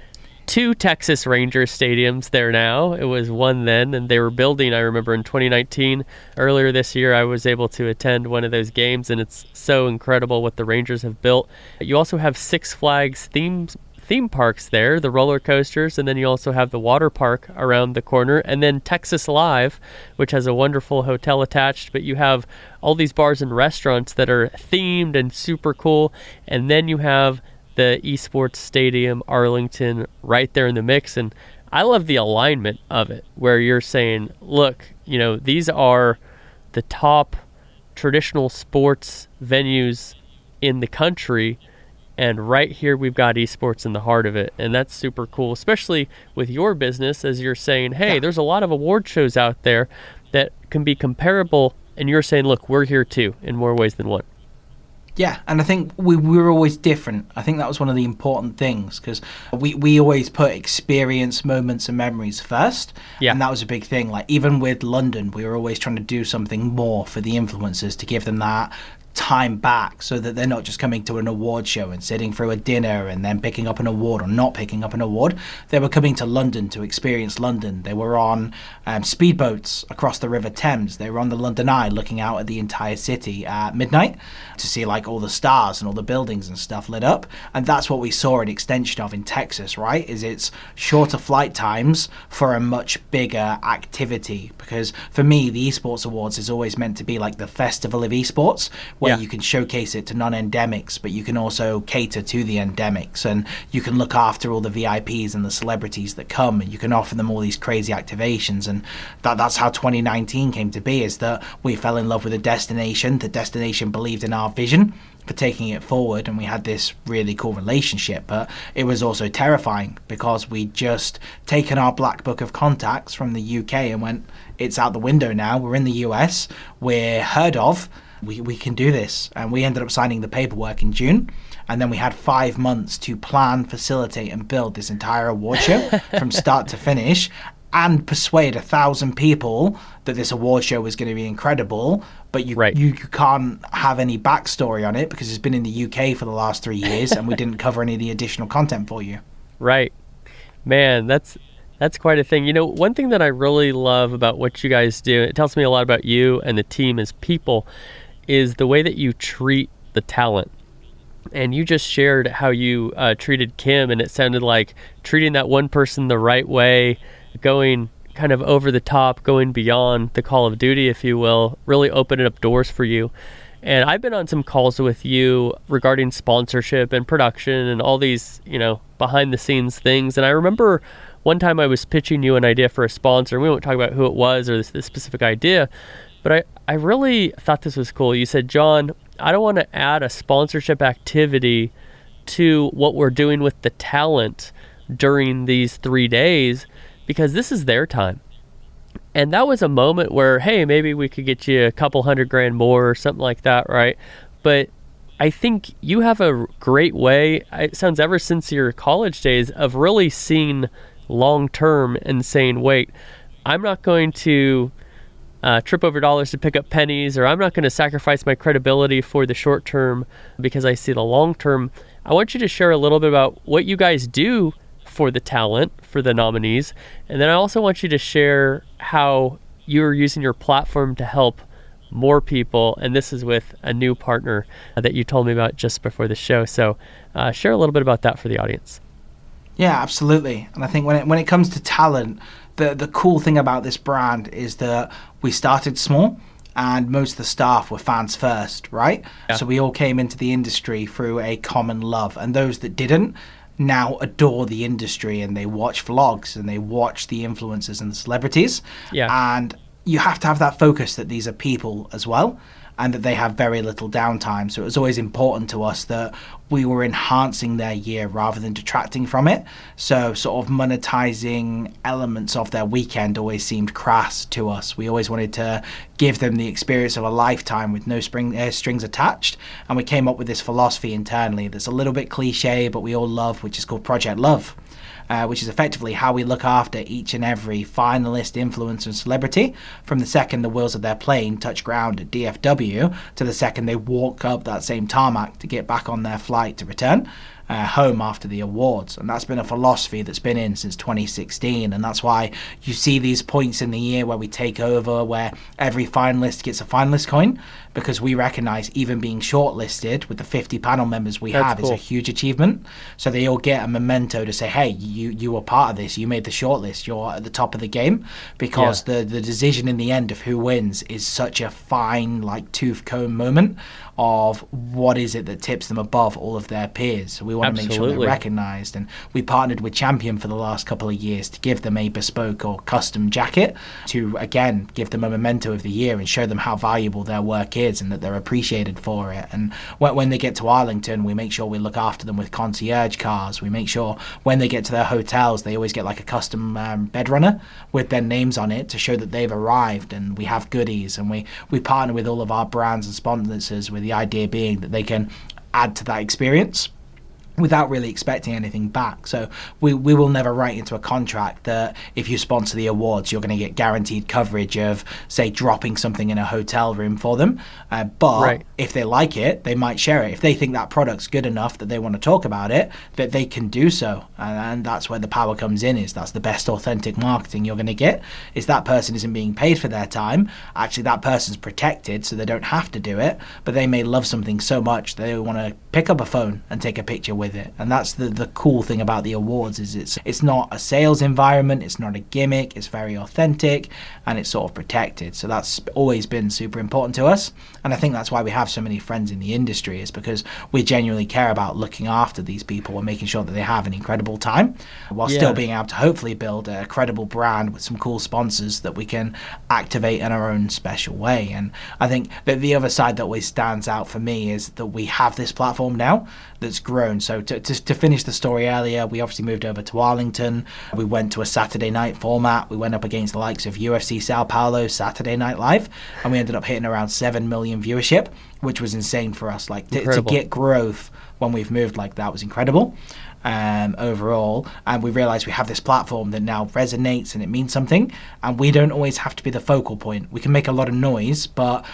two Texas Rangers stadiums there now. It was one then, and they were building. I remember in 2019, earlier this year, I was able to attend one of those games, and it's so incredible what the Rangers have built. You also have Six Flags themes theme parks there, the roller coasters, and then you also have the water park around the corner, and then Texas Live, which has a wonderful hotel attached. But you have all these bars and restaurants that are themed and super cool, and then you have the Esports Stadium Arlington right there in the mix, and I love the alignment of it, where you're saying, look, you know, these are the top traditional sports venues in the country and right here we've got esports in the heart of it and that's super cool especially with your business as you're saying hey Yeah. there's a lot of award shows out there that can be comparable and you're saying look we're here too in more ways than one Yeah, and I think we, we were always different. I think that was one of the important things because we, we always put experience, moments, and memories first. Yeah. And that was a big thing. Like, even with London, we were always trying to do something more for the influencers to give them that time back so that they're not just coming to an award show and sitting through a dinner and then picking up an award or not picking up an award. They were coming to London to experience London. They were on um, speedboats across the River Thames. They were on the London Eye looking out at the entire city at midnight to see like all the stars and all the buildings and stuff lit up. And that's what we saw an extension of in Texas, right? Is it's shorter flight times for a much bigger activity. Because for me, the Esports Awards is always meant to be like the festival of esports, where Yeah. you can showcase it to non-endemics, but you can also cater to the endemics, and you can look after all the VIPs and the celebrities that come, and you can offer them all these crazy activations, and that that's how 2019 came to be. Is that we fell in love with a destination, the destination believed in our vision for taking it forward, and we had this really cool relationship. But it was also terrifying because we'd just taken our black book of contacts from the UK and went, it's out the window now. We're in the US. We're heard of we, we can do this. And we ended up signing the paperwork in June. And then we had five months to plan, facilitate, and build this entire award show from start to finish and persuade a thousand people that this award show was going to be incredible. But you, Right. you, you can't have any backstory on it because it's been in the UK for the last three years and we didn't cover any of the additional content for you. Right. Man, that's that's quite a thing. You know, one thing that I really love about what you guys do, it tells me a lot about you and the team as people, is the way that you treat the talent. And you just shared how you uh, treated Kim, and it sounded like treating that one person the right way, going kind of over the top, going beyond the call of duty, if you will, really opening up doors for you. And I've been on some calls with you regarding sponsorship and production and all these, you know, behind the scenes things. And I remember one time I was pitching you an idea for a sponsor. and We won't talk about who it was or this specific idea, but I, I really thought this was cool. You said, John, I don't want to add a sponsorship activity to what we're doing with the talent during these three days because this is their time. And that was a moment where, hey, maybe we could get you a couple hundred grand more or something like that, right? But I think you have a great way, it sounds ever since your college days, of really seeing long term and saying, wait, I'm not going to uh, trip over dollars to pick up pennies, or I'm not going to sacrifice my credibility for the short term because I see the long term. I want you to share a little bit about what you guys do for the talent, for the nominees, and then I also want you to share how you're using your platform to help more people. And this is with a new partner that you told me about just before the show. So, uh, share a little bit about that for the audience. Yeah, absolutely. And I think when it when it comes to talent, the the cool thing about this brand is that we started small and most of the staff were fans first, right? Yeah. So we all came into the industry through a common love and those that didn't now adore the industry and they watch vlogs and they watch the influencers and the celebrities. Yeah. And you have to have that focus that these are people as well and that they have very little downtime. So it was always important to us that we were enhancing their year rather than detracting from it. So sort of monetizing elements of their weekend always seemed crass to us. We always wanted to give them the experience of a lifetime with no spring, uh, strings attached. And we came up with this philosophy internally that's a little bit cliche, but we all love, which is called Project Love. Uh, which is effectively how we look after each and every finalist, influencer, and celebrity from the second the wheels of their plane touch ground at DFW to the second they walk up that same tarmac to get back on their flight to return uh, home after the awards. And that's been a philosophy that's been in since 2016. And that's why you see these points in the year where we take over, where every finalist gets a finalist coin, because we recognize even being shortlisted with the 50 panel members we That's have cool. is a huge achievement. So they all get a memento to say, hey, you, you were part of this, you made the shortlist, you're at the top of the game. Because the, the decision in the end of who wins is such a fine, like tooth comb moment of what is it that tips them above all of their peers. So we want to make sure they're recognized. And we partnered with Champion for the last couple of years to give them a bespoke or custom jacket to, again, give them a memento of the year and show them how valuable their work is and that they're appreciated for it. And when, when they get to Arlington, we make sure we look after them with concierge cars. We make sure when they get to their hotels, they always get like a custom um, bed runner with their names on it to show that they've arrived. And we have goodies and we, we partner with all of our brands and sponsors with the idea being that they can add to that experience without really expecting anything back. So we, we will never write into a contract that if you sponsor the awards, you're going to get guaranteed coverage of, say, dropping something in a hotel room for them. Uh, but Right. if they like it, they might share it. If they think that product's good enough that they want to talk about it, that they can do so. And, and that's where the power comes in. Is that's the best authentic marketing you're going to get. Is that person isn't being paid for their time. Actually, that person's protected, so they don't have to do it. But they may love something so much they want to pick up a phone and take a picture with it. And that's the the cool thing about the awards is it's it's not a sales environment. It's not a gimmick. It's very authentic and it's sort of protected. So that's always been super important to us. And I think that's why we have so many friends in the industry is because we genuinely care about looking after these people and making sure that they have an incredible time while Yeah. still being able to hopefully build a credible brand with some cool sponsors that we can activate in our own special way. And I think that the other side that always stands out for me is that we have this platform now that's grown. So to, to, to finish the story earlier, we obviously moved over to Arlington. We went to a Saturday night format. We went up against the likes of UFC Sao Paulo Saturday Night Live, and we ended up hitting around 7 million viewership, which was insane for us. Like to, to get growth when we've moved like that was incredible um, overall. And we realize we have this platform that now resonates and it means something. And we don't always have to be the focal point. We can make a lot of noise, but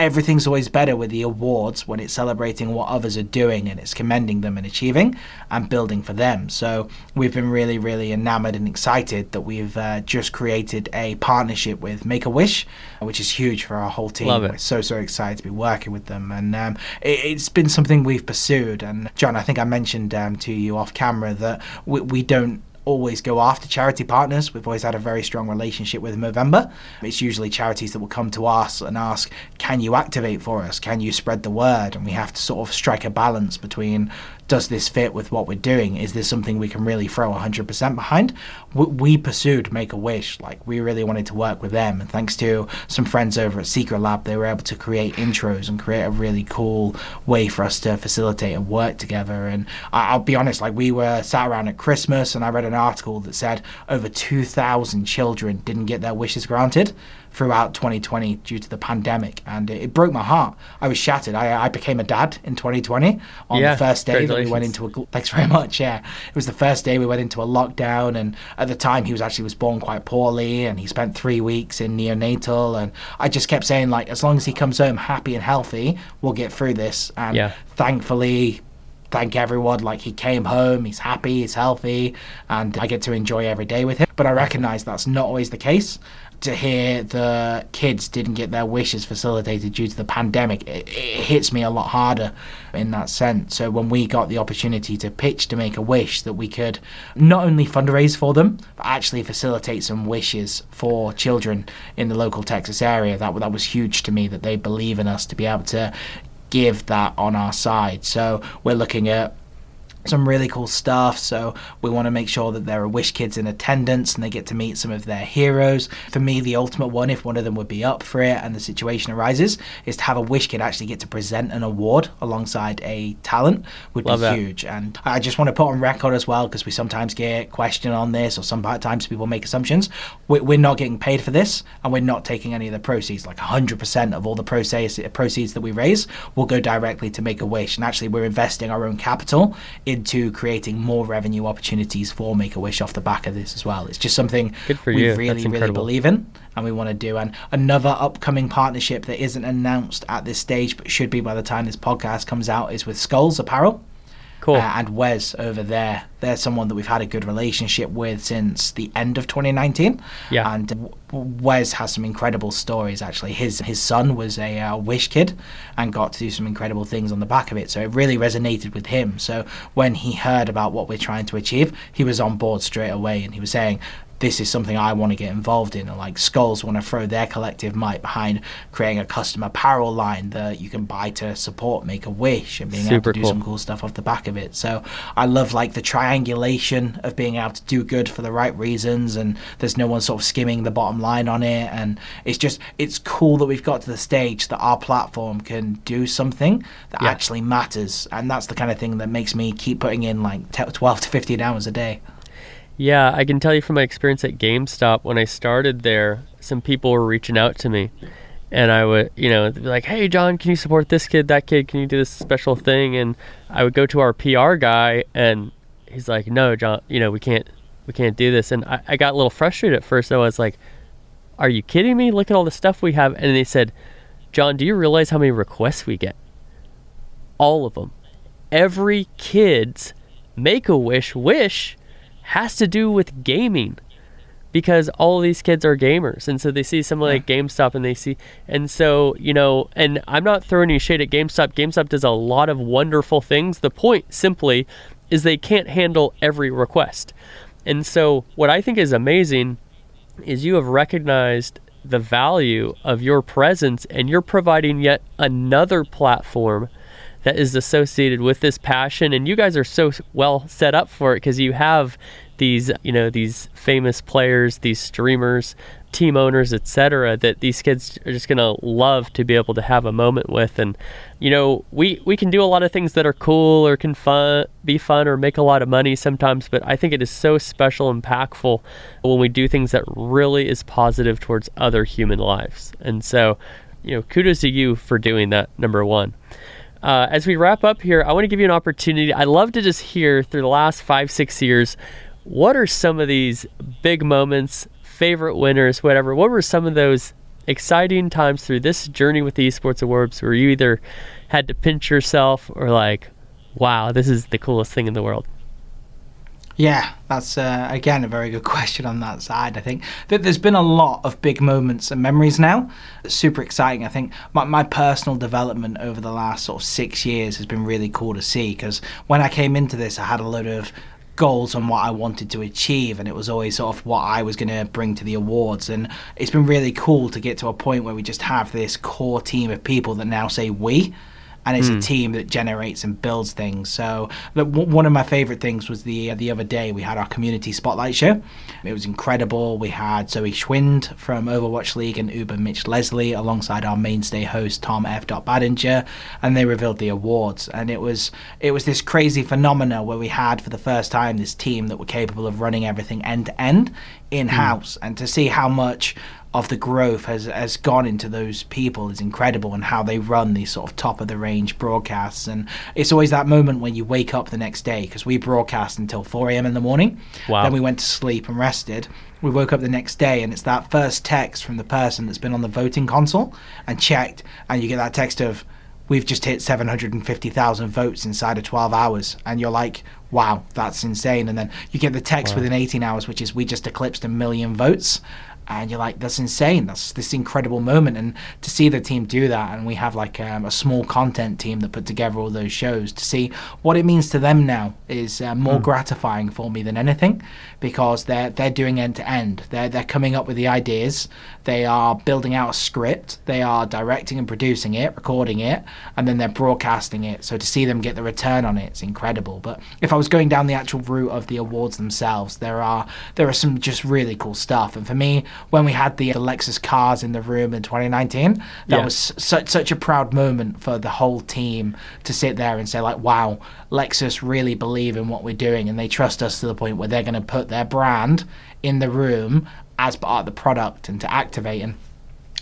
everything's always better with the awards when it's celebrating what others are doing and it's commending them and achieving and building for them. So we've been really, really enamored and excited that we've uh, just created a partnership with Make a Wish, which is huge for our whole team. Love it. We're so, so excited to be working with them. And um, it, it's been something we've pursued. And John, I think I mentioned um, to you off camera that we, we don't always go after charity partners. We've always had a very strong relationship with Movember. It's usually charities that will come to us and ask, "Can you activate for us? Can you spread the word?" And we have to sort of strike a balance between does this fit with what we're doing? Is this something we can really throw 100% behind? We, pursued Make a Wish. Like, we really wanted to work with them. And thanks to some friends over at Secretlab, they were able to create intros and create a really cool way for us to facilitate and work together. And I, I'll be honest, like, we were sat around at Christmas and I read an article that said over 2,000 children didn't get their wishes granted throughout 2020 due to the pandemic. And it, it broke my heart. I was shattered. I, I became a dad in 2020 on Yeah, the first day that we went into a thanks very much yeah it was the first day we went into a lockdown and at the time he was actually was born quite poorly and he spent three weeks in neonatal and i just kept saying like as long as he comes home happy and healthy we'll get through this and Yeah. thankfully thank everyone like he came home he's happy he's healthy and i get to enjoy every day with him but i recognize that's not always the case to hear the kids didn't get their wishes facilitated due to the pandemic it, it hits me a lot harder in that sense so when we got the opportunity to pitch to make a wish that we could not only fundraise for them but actually facilitate some wishes for children in the local texas area that, that was huge to me that they believe in us to be able to give that on our side. So we're looking at some really cool stuff. So we want to make sure that there are Wish kids in attendance and they get to meet some of their heroes. For me, the ultimate one, if one of them would be up for it and the situation arises, is to have a Wish kid actually get to present an award alongside a talent would Love be that. huge. And I just want to put on record as well because we sometimes get questioned on this or sometimes people make assumptions. We- We're not getting paid for this and we're not taking any of the proceeds. Like 100% of all the proceeds proceeds that we raise will go directly to Make a Wish. And actually, we're investing our own capital into creating more revenue opportunities for Make a Wish off the back of this as well. It's just something we you. really, really believe in and we want to do. And another upcoming partnership that isn't announced at this stage but should be by the time this podcast comes out is with Skulls Apparel. Cool. Uh, and Wes over there, they're someone that we've had a good relationship with since the end of 2019. Yeah. And W- Wes has some incredible stories. Actually, his his son was a uh, Wish kid and got to do some incredible things on the back of it. So it really resonated with him. So when he heard about what we're trying to achieve, he was on board straight away, and he was saying. This is something I want to get involved in. And like Skulls want to throw their collective might behind creating a custom apparel line that you can buy to support Make a Wish and being able to do cool. some cool stuff off the back of it. So I love like the triangulation of being able to do good for the right reasons, and there's no one sort of skimming the bottom line on it. And it's just it's cool that we've got to the stage that our platform can do something that Yeah. actually matters, and that's the kind of thing that makes me keep putting in like 12 to 15 hours a day. Yeah, I can tell you from my experience at GameStop when I started there, some people were reaching out to me. And I would, you know, be like, hey, John, can you support this kid, that kid? Can you do this special thing? And I would go to our PR guy, and he's like, no, John, you know, we can't, we can't do this. And I, I got a little frustrated at first. I was like, are you kidding me? Look at all the stuff we have. And they said, John, do you realize how many requests we get? All of them. Every kid's make a wish wish has to do with gaming because all these kids are gamers. And so they see something like GameStop and they see and so you know and I'm not throwing any shade at GameStop. GameStop does a lot of wonderful things. The point simply is they can't handle every request. And so what I think is amazing is you have recognized the value of your presence and you're providing yet another platform that is associated with this passion and you guys are so well set up for it because you have these you know these famous players these streamers team owners etc that these kids are just to love to be able to have a moment with. And you know we we can do a lot of things that are cool or can fun be fun or make a lot of money sometimes but i think it is so special and impactful when we do things that really is positive towards other human lives. And so you know kudos to you for doing that number one uh, as we wrap up here, I want to give you an opportunity. I'd love to just hear through the last five, six years, what are some of these big moments, favorite winners, whatever? What were some of those exciting times through this journey with the Esports Awards where you either had to pinch yourself or like, wow, this is the coolest thing in the world? Yeah, that's uh, again a very good question on that side. I think that there's been a lot of big moments and memories now. Super exciting. I think my, my personal development over the last sort of six years has been really cool to see because when I came into this, I had a lot of goals on what I wanted to achieve, and it was always sort of what I was going to bring to the awards. And it's been really cool to get to a point where we just have this core team of people that now say we and it's a team that generates and builds things. So one of my favorite things was the uh, the other day we had our community spotlight show. It was incredible. We had Soe Gschwind from Overwatch League and Uber Mitch Leslie alongside our mainstay host Tom F. Badinger, and they revealed the awards. And it was it was this crazy phenomena where we had for the first time this team that were capable of running everything end to end in house, and to see how much of the growth has has gone into those people is incredible and how they run these sort of top of the range broadcasts. And it's always that moment when you wake up the next day because we broadcast until 4 a.m in the morning. Wow. then we went to sleep and rested. We woke up the next day and it's that first text from the person that's been on the voting console and checked and you get that text of we've just hit 750,000 votes inside of 12 hours. And you're like wow that's insane. And then you get the text within 18 hours which is we just eclipsed a million votes and you're like that's insane. That's this incredible moment. And to see the team do that and we have like um, a small content team that put together all those shows to see what it means to them now is uh, more gratifying for me than anything because they're they're doing end to end. They're they're coming up with the ideas. They are building out a script. They are directing and producing it recording it and then they're broadcasting it. So to see them get the return on it it's incredible. But if i was going down the actual route of the awards themselves there are there are some just really cool stuff. And for me when we had the lexus cars in the room in 2019 that Yeah. was such such a proud moment for the whole team to sit there and say like wow lexus really believe in what we're doing and they trust us to the point where they're going to put their brand in the room as part of the product and to activate and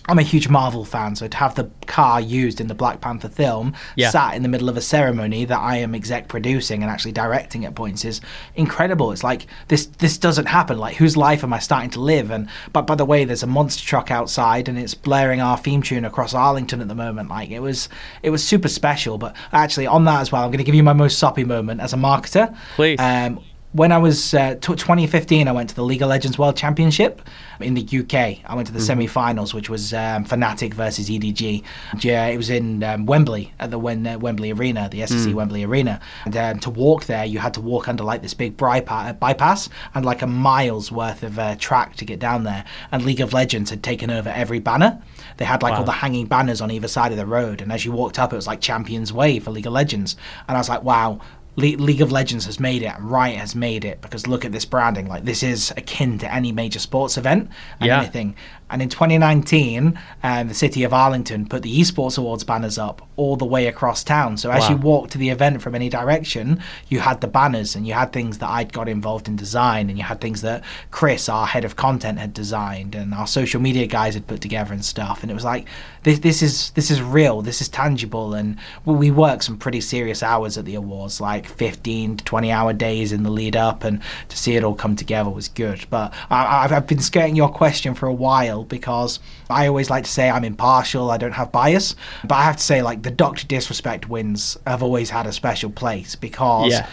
I'm a huge Marvel fan, so to have the car used in the Black Panther film Yeah. sat in the middle of a ceremony that I am exec producing and actually directing at points is incredible. It's like this this doesn't happen. Like whose life am I starting to live? And but by the way, there's a monster truck outside and it's blaring our theme tune across Arlington at the moment. Like it was it was super special. But actually on that as well, I'm going to give you my most soppy moment as a marketer. Please. Um, when I was uh, t- 2015, I went to the League of Legends World Championship in the UK. I went to the semi-finals, which was um, Fnatic versus EDG. Yeah, it was in um, Wembley at the Wen- uh, Wembley Arena, the SSE Wembley Arena. And um, to walk there, you had to walk under like this big bypass, bypass and like a mile's worth of uh, track to get down there. And League of Legends had taken over every banner. They had like Wow. all the hanging banners on either side of the road, and as you walked up, it was like Champions Way for League of Legends. And I was like, wow. Le- League of Legends has made it, and Riot has made it because look at this branding. Like this is akin to any major sports event and Yeah. anything. And in 2019, um, the city of Arlington put the esports awards banners up all the way across town. So as Wow. you walked to the event from any direction, you had the banners, and you had things that I'd got involved in design, and you had things that Chris, our head of content, had designed, and our social media guys had put together and stuff. And it was like, this, this is this is real, this is tangible, and well, we worked some pretty serious hours at the awards, like 15 to 20 hour days in the lead up, and to see it all come together was good. But I, I've, I've been skirting your question for a while because I always like to say I'm impartial, I don't have bias, but I have to say like the Doctor Disrespect wins have always had a special place because Yeah.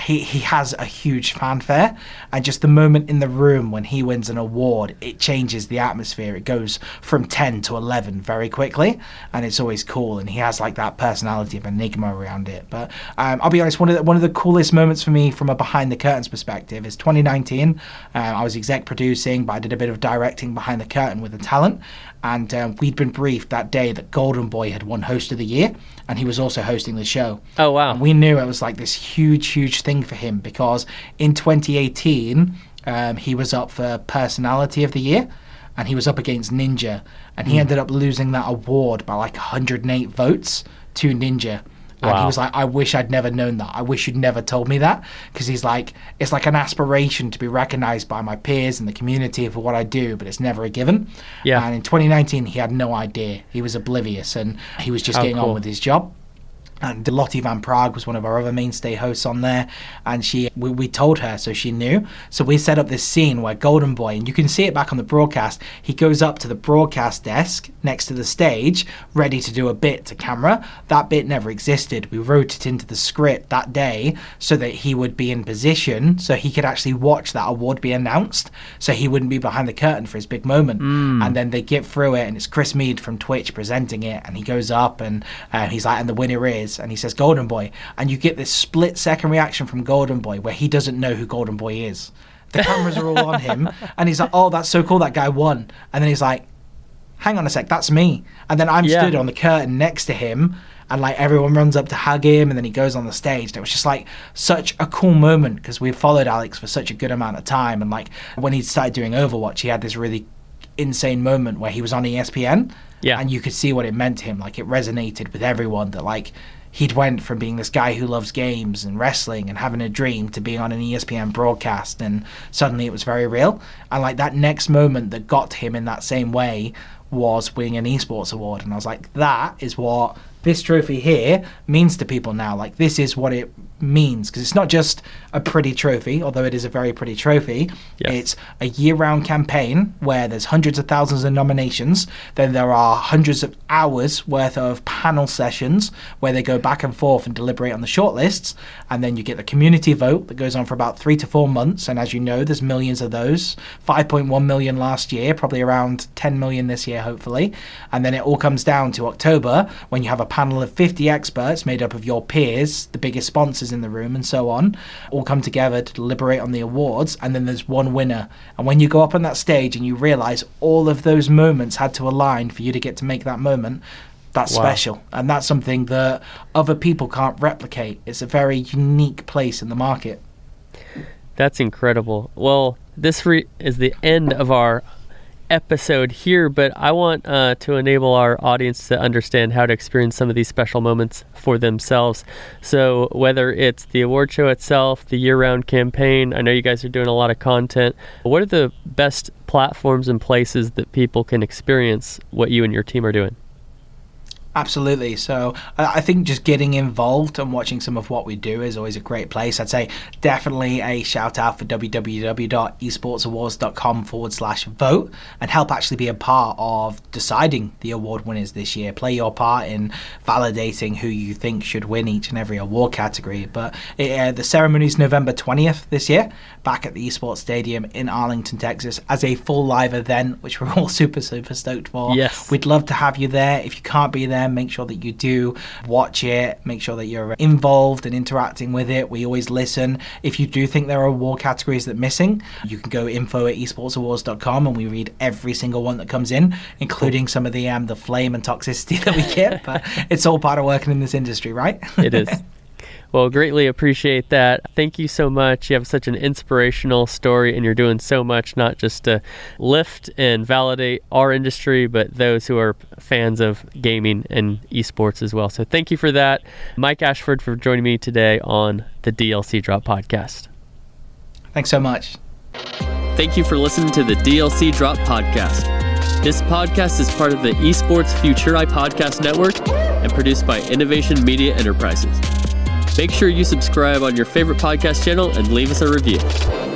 He, he has a huge fanfare and just the moment in the room when he wins an award it changes the atmosphere. It goes from 10 to 11 very quickly and it's always cool and he has like that personality of enigma around it. But um, i'll be honest one of the, one of the coolest moments for me from a behind the curtains perspective is 2019 uh, i was exec producing but i did a bit of directing behind the curtain with the talent and um, we'd been briefed that day that golden boy had won host of the year and he was also hosting the show Oh wow. and we knew it was like this huge, huge thing for him because in 2018, um, he was up for Personality of the Year and he was up against Ninja. And he ended up losing that award by like 108 votes to Ninja. And he was like, I wish I'd never known that. I wish you'd never told me that. Because he's like, it's like an aspiration to be recognized by my peers and the community for what I do, but it's never a given. Yeah. And in 2019, he had no idea. He was oblivious and he was just getting cool. on with his job and Lottie van Praag was one of our other mainstay hosts on there, and she we, we told her so she knew. So we set up this scene where Golden Boy, and you can see it back on the broadcast. He goes up to the broadcast desk next to the stage, ready to do a bit to camera. That bit never existed. We wrote it into the script that day so that he would be in position, so he could actually watch that award be announced, so he wouldn't be behind the curtain for his big moment. And then they get through it, and it's Chris Mead from Twitch presenting it, and he goes up and uh, he's like, and the winner is, and he says Golden Boy, and you get this split second reaction from Golden Boy where he doesn't know who Golden Boy is. The cameras are all on him, and he's like, oh, that's so cool, that guy won, and then he's like, hang on a sec, that's me, and then I'm Yeah. stood on the curtain next to him. And like everyone runs up to hug him, and then he goes on the stage. And it was just like such a cool moment because we followed Alex for such a good amount of time. And like when he started doing Overwatch, he had this really insane moment where he was on ESPN Yeah. and you could see what it meant to him like it resonated with everyone that like he'd went from being this guy who loves games and wrestling and having a dream to being on an ESPN broadcast and suddenly it was very real. And like that next moment that got him in that same way was winning an esports award. And I was like that is what this trophy here means to people now. Like this is what it means. Because it's not just a pretty trophy although it is a very pretty trophy Yes. it's a year-round campaign where there's hundreds of thousands of nominations. Then there are hundreds of hours worth of panel sessions where they go back and forth and deliberate on the shortlists. And then you get the community vote that goes on for about three to four months. And as you know, there's millions of those. 5.1 million last year, probably around 10 million this year, hopefully. And then it all comes down to October when you have a panel of 50 experts made up of your peers, the biggest sponsors in the room, and so on, all come together to deliberate on the awards. And then there's one winner. And when you go up on that stage and you realize all of those moments had to align for you to get to make that moment, that's Wow. special. And that's something that other people can't replicate. It's a very unique place in the market. That's incredible. Well, this re- is the end of our episode here, but I want uh, to enable our audience to understand how to experience some of these special moments for themselves. So, whether it's the award show itself, the year round campaign, I know you guys are doing a lot of content. What are the best platforms and places that people can experience what you and your team are doing? Absolutely. So I think just getting involved and watching some of what we do is always a great place. I'd say definitely a shout out for www.esportsawards.com forward slash vote and help actually be a part of deciding the award winners this year. Play your part in validating who you think should win each and every award category. But uh, the ceremony is November 20th this year, back at the Esports Stadium in Arlington, Texas, as a full live event, which we're all super, super stoked for. Yes. We'd love to have you there. If you can't be there, make sure that you do watch it, make sure that you're involved and interacting with it. We always listen. If you do think there are award categories that are missing, you can go info at esportsawards.com and we read every single one that comes in, including some of the um, the flame and toxicity that we get. but it's all part of working in this industry, right? it is. Well, greatly appreciate that. Thank you so much. You have such an inspirational story, and you're doing so much not just to lift and validate our industry, but those who are fans of gaming and esports as well. So, thank you for that. Mike Ashford for joining me today on the DLC Drop podcast. Thanks so much. Thank you for listening to the DLC Drop podcast. This podcast is part of the Esports Futuri Podcast Network and produced by Innovation Media Enterprises. Make sure you subscribe on your favorite podcast channel and leave us a review.